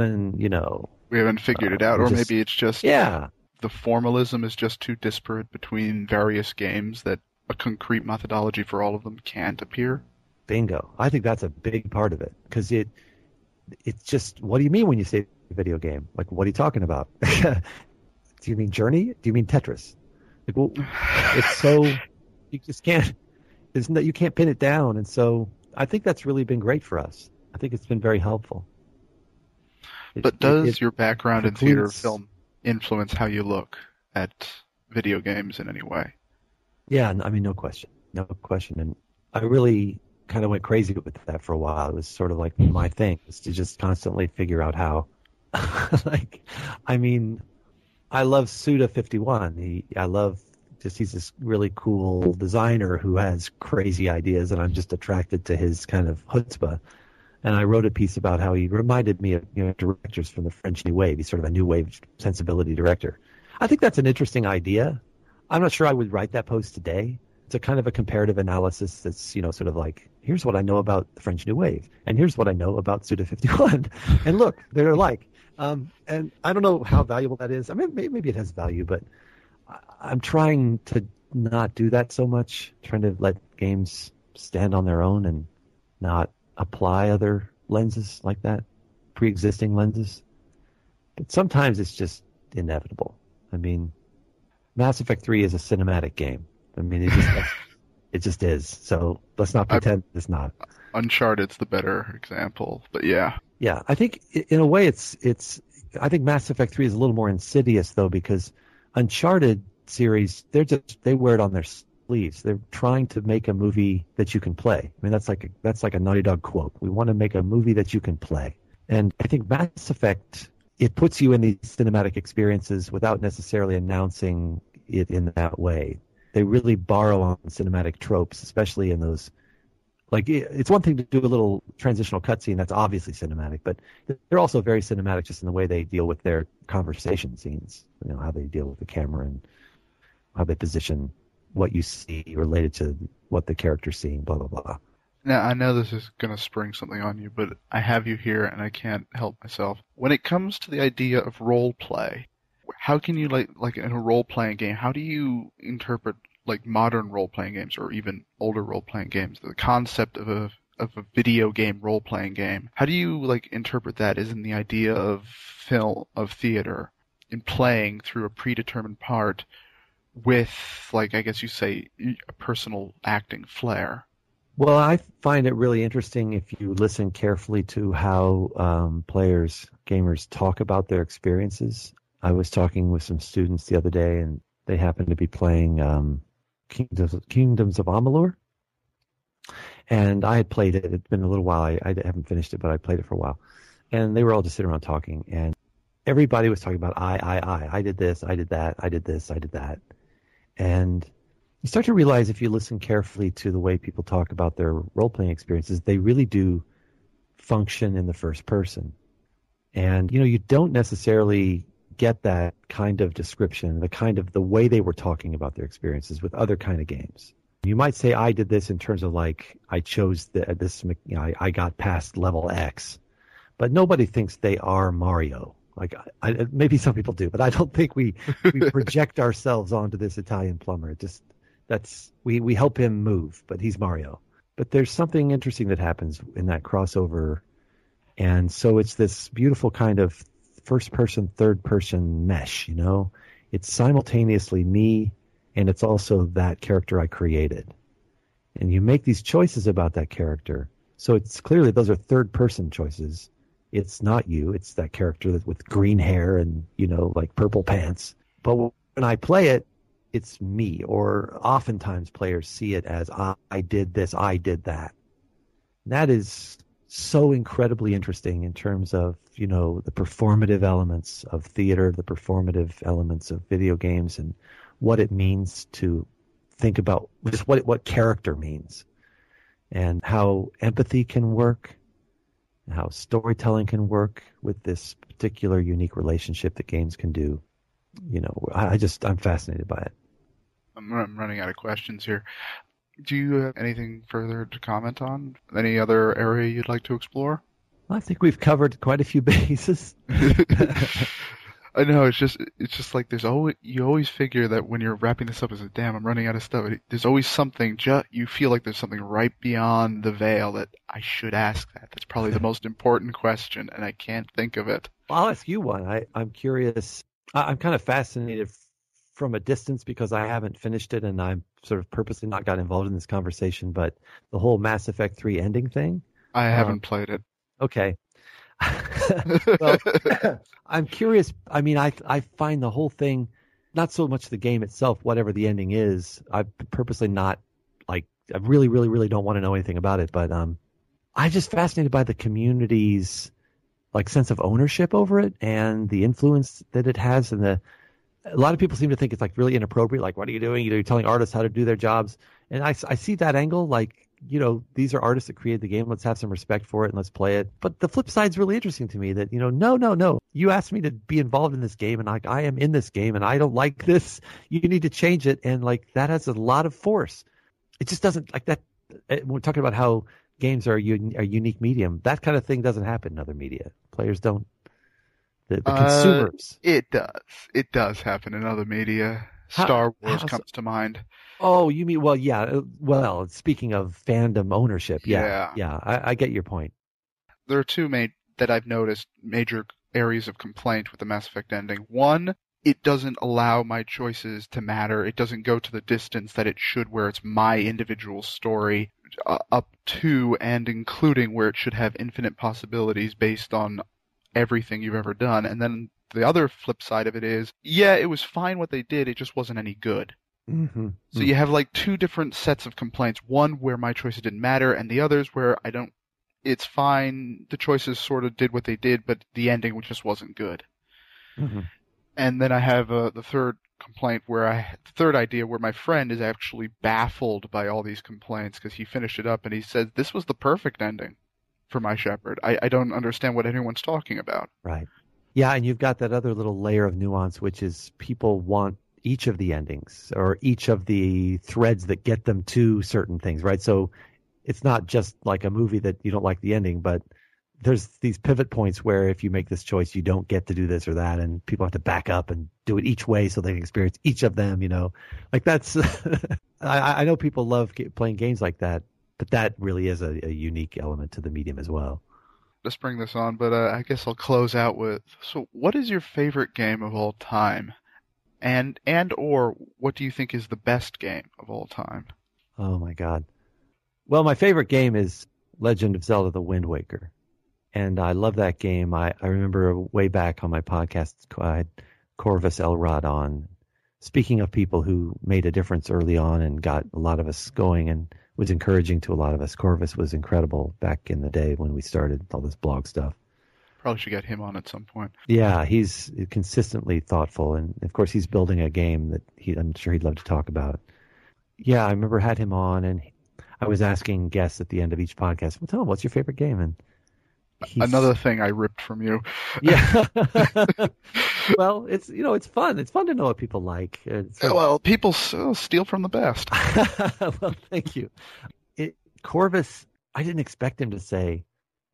and, you know. We haven't figured it Uh, out, or just- maybe it's just Yeah. the formalism is just too disparate between various games that a concrete methodology for all of them can't appear. Bingo. I think that's a big part of it because it, it's just, what do you mean when you say video game? Like, what are you talking about? (laughs) do you mean Journey? Do you mean Tetris? Like, well, it's so, (laughs) you just can't, there's no, you can't pin it down. And so I think that's really been great for us. I think it's been very helpful. It- But does it- your background in theater film influence how you look at video games in any way? Yeah, I mean, no question, no question. And I really kind of went crazy with that for a while. It was sort of like my thing was to just constantly figure out how. (laughs) like, I mean, I love Suda Fifty One. I love just he's this really cool designer who has crazy ideas, and I'm just attracted to his kind of chutzpah. And I wrote a piece about how he reminded me of you know directors from the French New Wave. He's sort of a new wave sensibility director. I think that's an interesting idea. I'm not sure I would write that post today. It's a kind of a comparative analysis that's, you know, sort of like, here's what I know about the French New Wave, and here's what I know about Suda 51. (laughs) and look, they're alike. Um, and I don't know how valuable that is. I mean, maybe, it has value, but I'm trying to not do that so much, trying to let games stand on their own and not apply other lenses like that, pre existing lenses. But sometimes it's just inevitable. I mean, Mass Effect 3 is a cinematic game. I mean, it just (laughs) it just is. So let's not I- pretend it's not. Uncharted's the better example, but yeah. Yeah, I think in a way it's it's. I think Mass Effect 3 is a little more insidious though because Uncharted series they're just they wear it on their sleeves. They're trying to make a movie that you can play. I mean, that's like a, that's like a Naughty Dog quote. We want to make a movie that you can play. And I think Mass Effect it puts you in these cinematic experiences without necessarily announcing it in that way. They really borrow on cinematic tropes, especially in those. Like it's one thing to do a little transitional cutscene that's obviously cinematic, but they're also very cinematic just in the way they deal with their conversation scenes. You know how they deal with the camera and how they position what you see related to what the character's seeing. Blah blah blah. Now I know this is going to spring something on you, but I have you here and I can't help myself. When it comes to the idea of role play, how can you like like in a role playing game, how do you interpret like modern role playing games or even older role playing games, the concept of a of a video game role playing game. How do you like interpret that as in the idea of film of theater in playing through a predetermined part with like I guess you say a personal acting flair? Well, I find it really interesting if you listen carefully to how um, players, gamers talk about their experiences. I was talking with some students the other day, and they happened to be playing um, Kingdoms, Kingdoms of Amalur. And I had played it. It's been a little while. I, I haven't finished it, but I played it for a while. And they were all just sitting around talking, and everybody was talking about I, I, I. I did this, I did that, I did this, I did that. And you start to realize if you listen carefully to the way people talk about their role playing experiences, they really do function in the first person. And you know, you don't necessarily get that kind of description, the kind of the way they were talking about their experiences with other kind of games. You might say I did this in terms of like I chose the, this, you know, I, I got past level X, but nobody thinks they are Mario. Like I, maybe some people do, but I don't think we we (laughs) project ourselves onto this Italian plumber. It just that's we we help him move, but he's Mario. But there's something interesting that happens in that crossover, and so it's this beautiful kind of first person, third person mesh. You know, it's simultaneously me, and it's also that character I created. And you make these choices about that character. So it's clearly those are third person choices it's not you. It's that character with green hair and you know like purple pants. But when I play it, it's me. Or oftentimes players see it as I, I did this, I did that. And that is so incredibly interesting in terms of you know the performative elements of theater, the performative elements of video games, and what it means to think about just what what character means, and how empathy can work, how storytelling can work with this particular unique relationship that games can do. You know, I just I'm fascinated by it. I'm running out of questions here. Do you have anything further to comment on? Any other area you'd like to explore? I think we've covered quite a few (laughs) bases. (laughs) I know it's just it's just like there's always you always figure that when you're wrapping this up as a damn I'm running out of stuff. There's always something just you feel like there's something right beyond the veil that I should ask that. That's probably the (laughs) most important question, and I can't think of it. Well, I'll ask you one. I I'm curious. I'm kind of fascinated from a distance because I haven't finished it, and I'm sort of purposely not got involved in this conversation. But the whole Mass Effect 3 ending thing. I haven't um, played it. Okay. (laughs) well, (laughs) I'm curious. I mean, I I find the whole thing not so much the game itself, whatever the ending is. I purposely not like. I really, really, really don't want to know anything about it. But um, I'm just fascinated by the community's like sense of ownership over it and the influence that it has, and the a lot of people seem to think it's like really inappropriate. Like, what are you doing? You know, you're telling artists how to do their jobs, and I I see that angle. Like, you know, these are artists that created the game. Let's have some respect for it and let's play it. But the flip side's really interesting to me that, you know, no, no, no. You asked me to be involved in this game and like I am in this game and I don't like this. You need to change it. And like that has a lot of force. It just doesn't like that. Eh, we're talking about how games are a, a unique medium. That kind of thing doesn't happen in other media. Players don't. The, the uh, consumers. It does. It does happen in other media. Star Wars comes to mind. Oh, you mean well, yeah. Uh, well, speaking of fandom ownership, yeah, yeah, yeah I, I get your point. There are two main that I've noticed major areas of complaint with the Mass Effect ending. One, it doesn't allow my choices to matter. It doesn't go to the distance that it should, where it's my individual story, uh, up to and including where it should have infinite possibilities based on everything you've ever done. And then the other flip side of it is, yeah, it was fine what they did, it just wasn't any good. Mm-hmm. So you have like two different sets of complaints. One where my choices didn't matter, and the others where I don't. It's fine. The choices sort of did what they did, but the ending just wasn't good. Mm-hmm. And then I have uh, the third complaint where I, the third idea where my friend is actually baffled by all these complaints because he finished it up and he said this was the perfect ending for my Shepard. I, I don't understand what anyone's talking about. Right. Yeah, and you've got that other little layer of nuance, which is people want each of the endings or each of the threads that get them to certain things, right? So it's not just like a movie that you don't like the ending, but there's these pivot points where if you make this choice, you don't get to do this or that, and people have to back up and do it each way so they can experience each of them. You know, like that's. (laughs) I, I know people love playing games like that, but that really is a, a unique element to the medium as well Let's bring this on, but uh, I guess I'll close out with so what is your favorite game of all time? And and or what do you think is the best game of all time? Oh my god. Well, my favorite game is Legend of Zelda the Wind Waker. And I love that game. I, I remember way back on my podcast I had Corvus Elrod on. Speaking of people who made a difference early on and got a lot of us going and was encouraging to a lot of us. Corvus was incredible back in the day when we started all this blog stuff. Probably should get him on at some point. Yeah, he's consistently thoughtful, and of course he's building a game that he, I'm sure he'd love to talk about. yeah, I remember had him on, and I was asking guests at the end of each podcast, "Well, tell him what's your favorite game?" And he's... another thing I ripped from you. Yeah. (laughs) well, it's you know it's fun. It's fun to know what people like. So... Well, people uh, steal from the best. (laughs) well, thank you. It, Corvus, I didn't expect him to say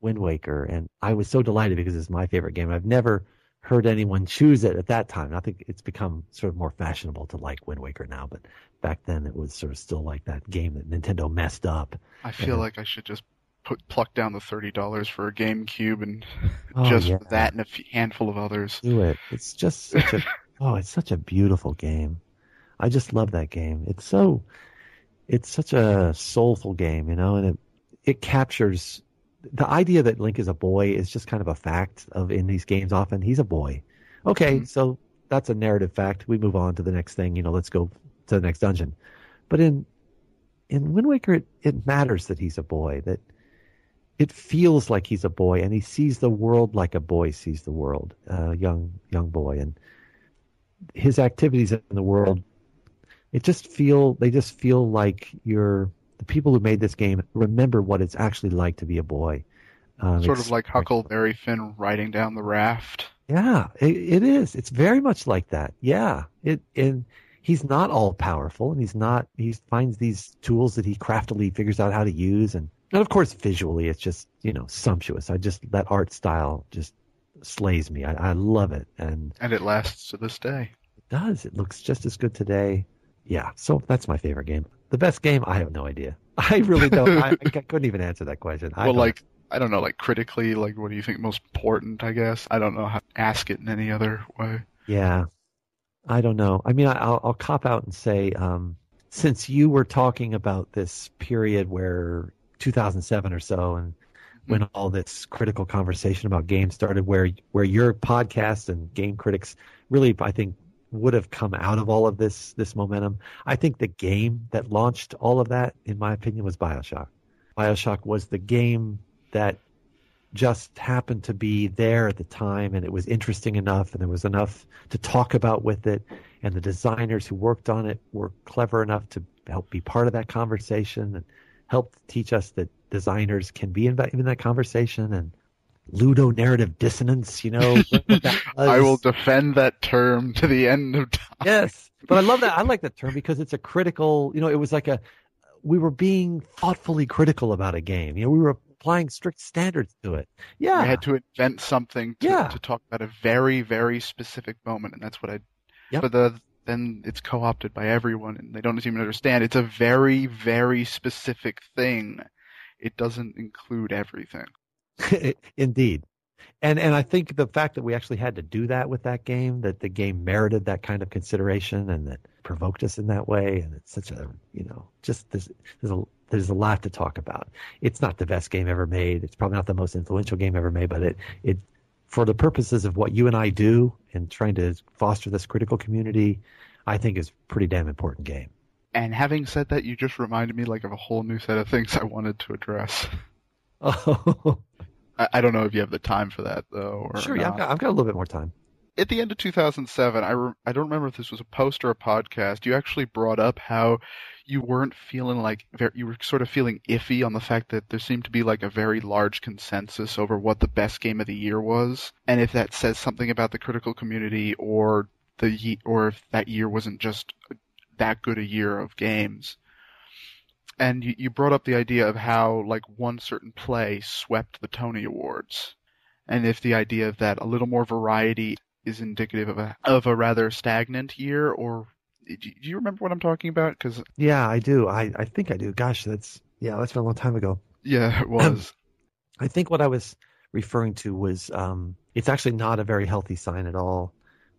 Wind Waker, and I was so delighted because it's my favorite game. I've never heard anyone choose it at that time. I think it's become sort of more fashionable to like Wind Waker now, but back then it was sort of still like that game that Nintendo messed up. I feel and, like I should just put pluck down the thirty dollars for a GameCube and oh, just yeah. that and a handful of others. Do it. It's just such a (laughs) oh, it's such a beautiful game. I just love that game. It's so it's such a soulful game, you know, and it it captures the idea that Link is a boy is just kind of a fact of in these games. Often he's a boy. Okay, mm-hmm. so that's a narrative fact. We move on to the next thing. You know, let's go to the next dungeon. But in in Wind Waker, it, it matters that he's a boy. That it feels like he's a boy, and he sees the world like a boy sees the world. A uh, young young boy, and his activities in the world. It just feel they just feel like you're the people who made this game remember what it's actually like to be a boy. Um, sort of like Huckleberry Finn riding down the raft. Yeah, it, it is. It's very much like that. Yeah, it and he's not all powerful, and he's not. He finds these tools that he craftily figures out how to use, and and of course visually, it's just you know sumptuous. I just that art style just slays me. I, I love it, and and it lasts to this day. It does. It looks just as good today. Yeah, so that's my favorite game. The best game? I have no idea. (laughs) I really don't. I, I, couldn't even answer that question. I well, like I don't know, like critically, like what do you think most important? I guess I don't know how to ask it in any other way. Yeah, I don't know. I mean, I'll, I'll cop out and say, um, since you were talking about this period where 2007 or so, and when mm-hmm. all this critical conversation about games started, where where your podcast and game critics really, I think, would have come out of all of this this momentum. I think the game that launched all of that, in my opinion, was Bioshock. Bioshock was the game that just happened to be there at the time, and it was interesting enough, and there was enough to talk about with it, and the designers who worked on it were clever enough to help be part of that conversation and help teach us that designers can be in, in that conversation and ludo narrative dissonance, you know. (laughs) I will defend that term to the end of time. Yes. But I love that. I like that term because it's a critical, you know, it was like a, we were being thoughtfully critical about a game. You know, we were applying strict standards to it. Yeah. We had to invent something to, yeah. to talk about a very, very specific moment. And that's what I, yep. for the, then it's co-opted by everyone and they don't even understand. It's a very, very specific thing. It doesn't include everything. (laughs) Indeed. And and I think the fact that we actually had to do that with that game, that the game merited that kind of consideration and that provoked us in that way, and it's such a you know just there's there's a there's a lot to talk about. It's not the best game ever made. It's probably not the most influential game ever made, but it it for the purposes of what you and I do in trying to foster this critical community, I think is a pretty damn important game. And having said that, you just reminded me like of a whole new set of things (laughs) I wanted to address. Oh. (laughs) I, I don't know if you have the time for that though. sure, yeah, I've got, I've got, a little bit more time. At the end of 2007, I, re- I don't remember if this was a post or a podcast. You actually brought up how you weren't feeling like you were sort of feeling iffy on the fact that there seemed to be like a very large consensus over what the best game of the year was, and if that says something about the critical community or the or if that year wasn't just that good a year of games and you, you brought up the idea of how like one certain play swept the Tony Awards, and if the idea of that a little more variety is indicative of a of a rather stagnant year, or do you remember what I'm talking about? Because yeah, I do. I I think I do. Gosh, that's yeah, that's been a long time ago. Yeah, it was. I think what I was referring to was um, it's actually not a very healthy sign at all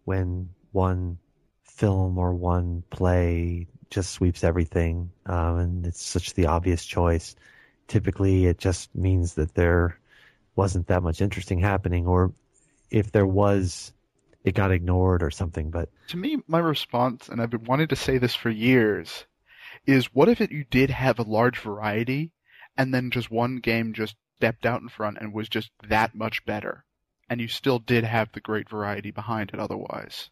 when one film or one play just sweeps everything, um, and it's such the obvious choice. Typically, it just means that there wasn't that much interesting happening, or if there was, it got ignored or something. But to me, my response, and I've been wanting to say this for years, is what if it, you did have a large variety, and then just one game just stepped out in front and was just that much better, and you still did have the great variety behind it otherwise.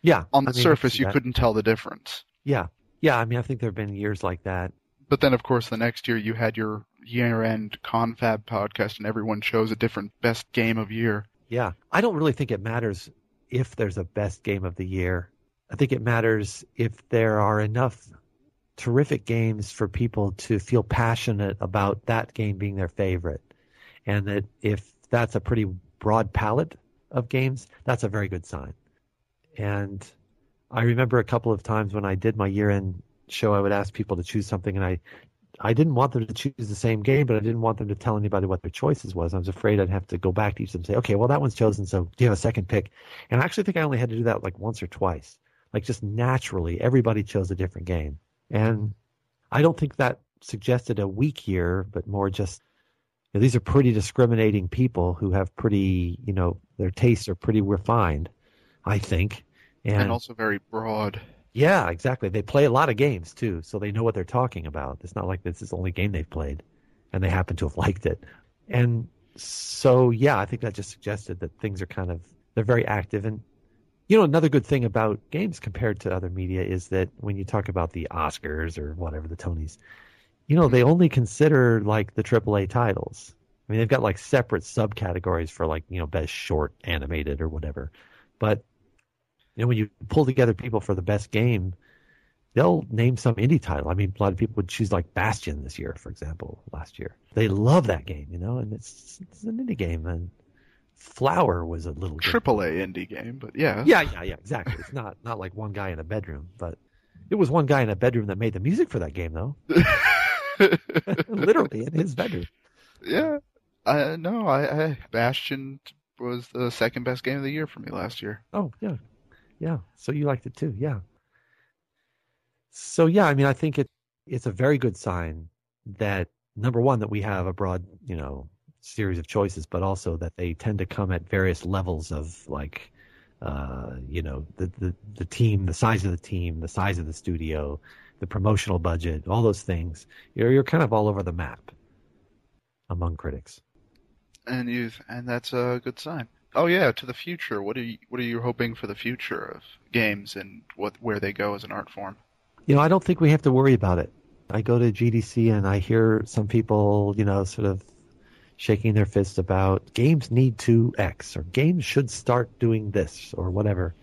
Yeah. On the I mean, surface, you couldn't tell the difference. Yeah, Yeah, I mean, I think there have been years like that. But then, of course, the next year you had your year-end confab podcast, and everyone chose a different best game of year. Yeah, I don't really think it matters if there's a best game of the year. I think it matters if there are enough terrific games for people to feel passionate about that game being their favorite. And that if that's a pretty broad palette of games, that's a very good sign. And I remember a couple of times when I did my year end show, I would ask people to choose something, and I I didn't want them to choose the same game, but I didn't want them to tell anybody what their choices was. I was afraid I'd have to go back to each of them and say, okay, well that one's chosen, so do you have a second pick? And I actually think I only had to do that like once or twice. Like just naturally, everybody chose a different game. And I don't think that suggested a weak year, but more just you know, these are pretty discriminating people who have pretty, you know, their tastes are pretty refined, I think. And, and also very broad. Yeah, exactly. They play a lot of games too, so they know what they're talking about. It's not like this is the only game they've played, and they happen to have (laughs) liked it. And so, yeah, I think that just suggested that things are kind of they're very active. And you know, another good thing about games compared to other media is that when you talk about the Oscars or whatever the Tonys, you know, they only consider like the AAA titles. I mean, they've got like separate subcategories for like you know best short animated or whatever, but you know, when you pull together people for the best game, they'll name some indie title. I mean, a lot of people would choose like Bastion this year, for example, last year. They love that game, you know, and it's it's an indie game. And Flower was a little triple A indie game, but yeah, yeah, yeah, yeah, exactly. It's not not like one guy in a bedroom, but it was one guy in a bedroom that made the music for that game, though. (laughs) (laughs) Literally in his bedroom. Yeah, I no, I, I Bastion was the second best game of the year for me last year. Oh yeah, yeah. So you liked it too, yeah. So yeah, I mean, I think it it's a very good sign that number one that we have a broad, you know, series of choices, but also that they tend to come at various levels of like, uh, you know, the, the the team, the size of the team, the size of the studio, the promotional budget, all those things. You're you're kind of all over the map among critics. And you've and that's a good sign. Oh yeah, to the future. What are you What are you hoping for the future of games and what where they go as an art form? You know, I don't think we have to worry about it. I go to GDC and I hear some people, you know, sort of shaking their fists about games need to X or games should start doing this or whatever.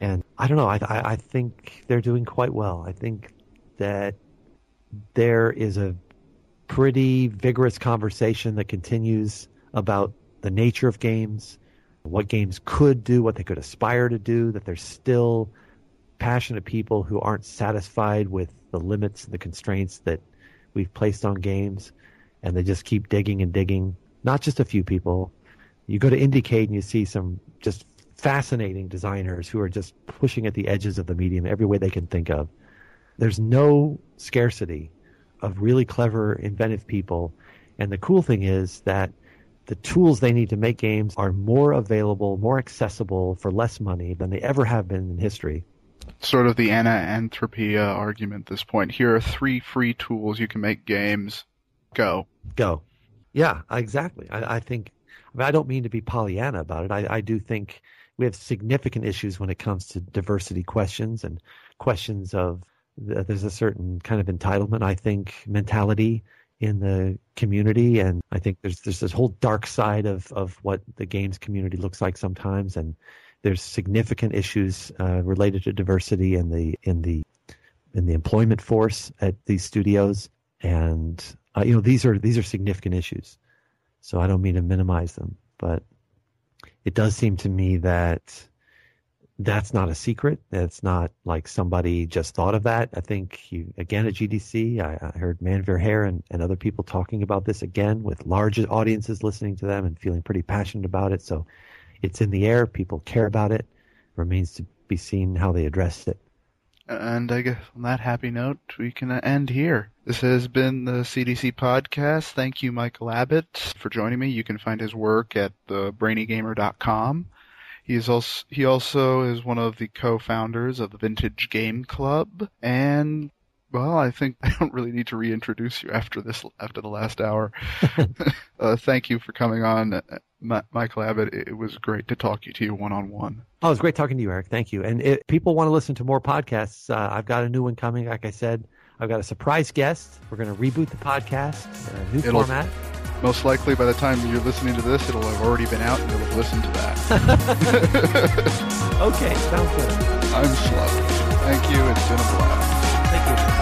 And I don't know. I, I, I think they're doing quite well. I think that there is a pretty vigorous conversation that continues about the nature of games, what games could do, what they could aspire to do, that there's still passionate people who aren't satisfied with the limits and the constraints that we've placed on games, and they just keep digging and digging. Not just a few people. You go to Indiecade and you see some just fascinating designers who are just pushing at the edges of the medium every way they can think of. There's no scarcity of really clever, inventive people. And the cool thing is that the tools they need to make games are more available, more accessible for less money than they ever have been in history. Sort of the Anna Anthropy argument at this point. Here are three free tools you can make games. Go. Go. Yeah, exactly. I, I think, I, mean, I don't mean to be Pollyanna about it. I, I do think we have significant issues when it comes to diversity questions and questions of there's a certain kind of entitlement, I think, mentality in the community. And I think there's there's this whole dark side of of what the games community looks like sometimes. And there's significant issues uh, related to diversity in the in the in the employment force at these studios. And uh, you know these are these are significant issues. So I don't mean to minimize them but it does seem to me that that's not a secret. It's not like somebody just thought of that. I think again at GDC, I, I heard Manveer Heir and, and other people talking about this again with large audiences listening to them and feeling pretty passionate about it. So it's in the air. People care about it. Remains to be seen how they address it. And I guess on that happy note, we can end here. This has been the CDC podcast. Thank you, Michael Abbott, for joining me. You can find his work at thebrainygamer.com. He's also he also is one of the co-founders of the Vintage Game Club, and well, I think (laughs) I don't really need to reintroduce you after this after the last hour. (laughs) uh, thank you for coming on, Ma- Michael Abbott, it was great to talk to you one on one. Oh, it was great talking to you, Eric. Thank you. And if people want to listen to more podcasts, uh, I've got a new one coming. Like I said, I've got a surprise guest. We're going to reboot the podcast, a new It'll- format. Most likely, by the time you're listening to this, it'll have already been out, and you'll have listened to that. (laughs) Okay, sounds good. I'm slow. Thank you. It's been a blast. Thank you.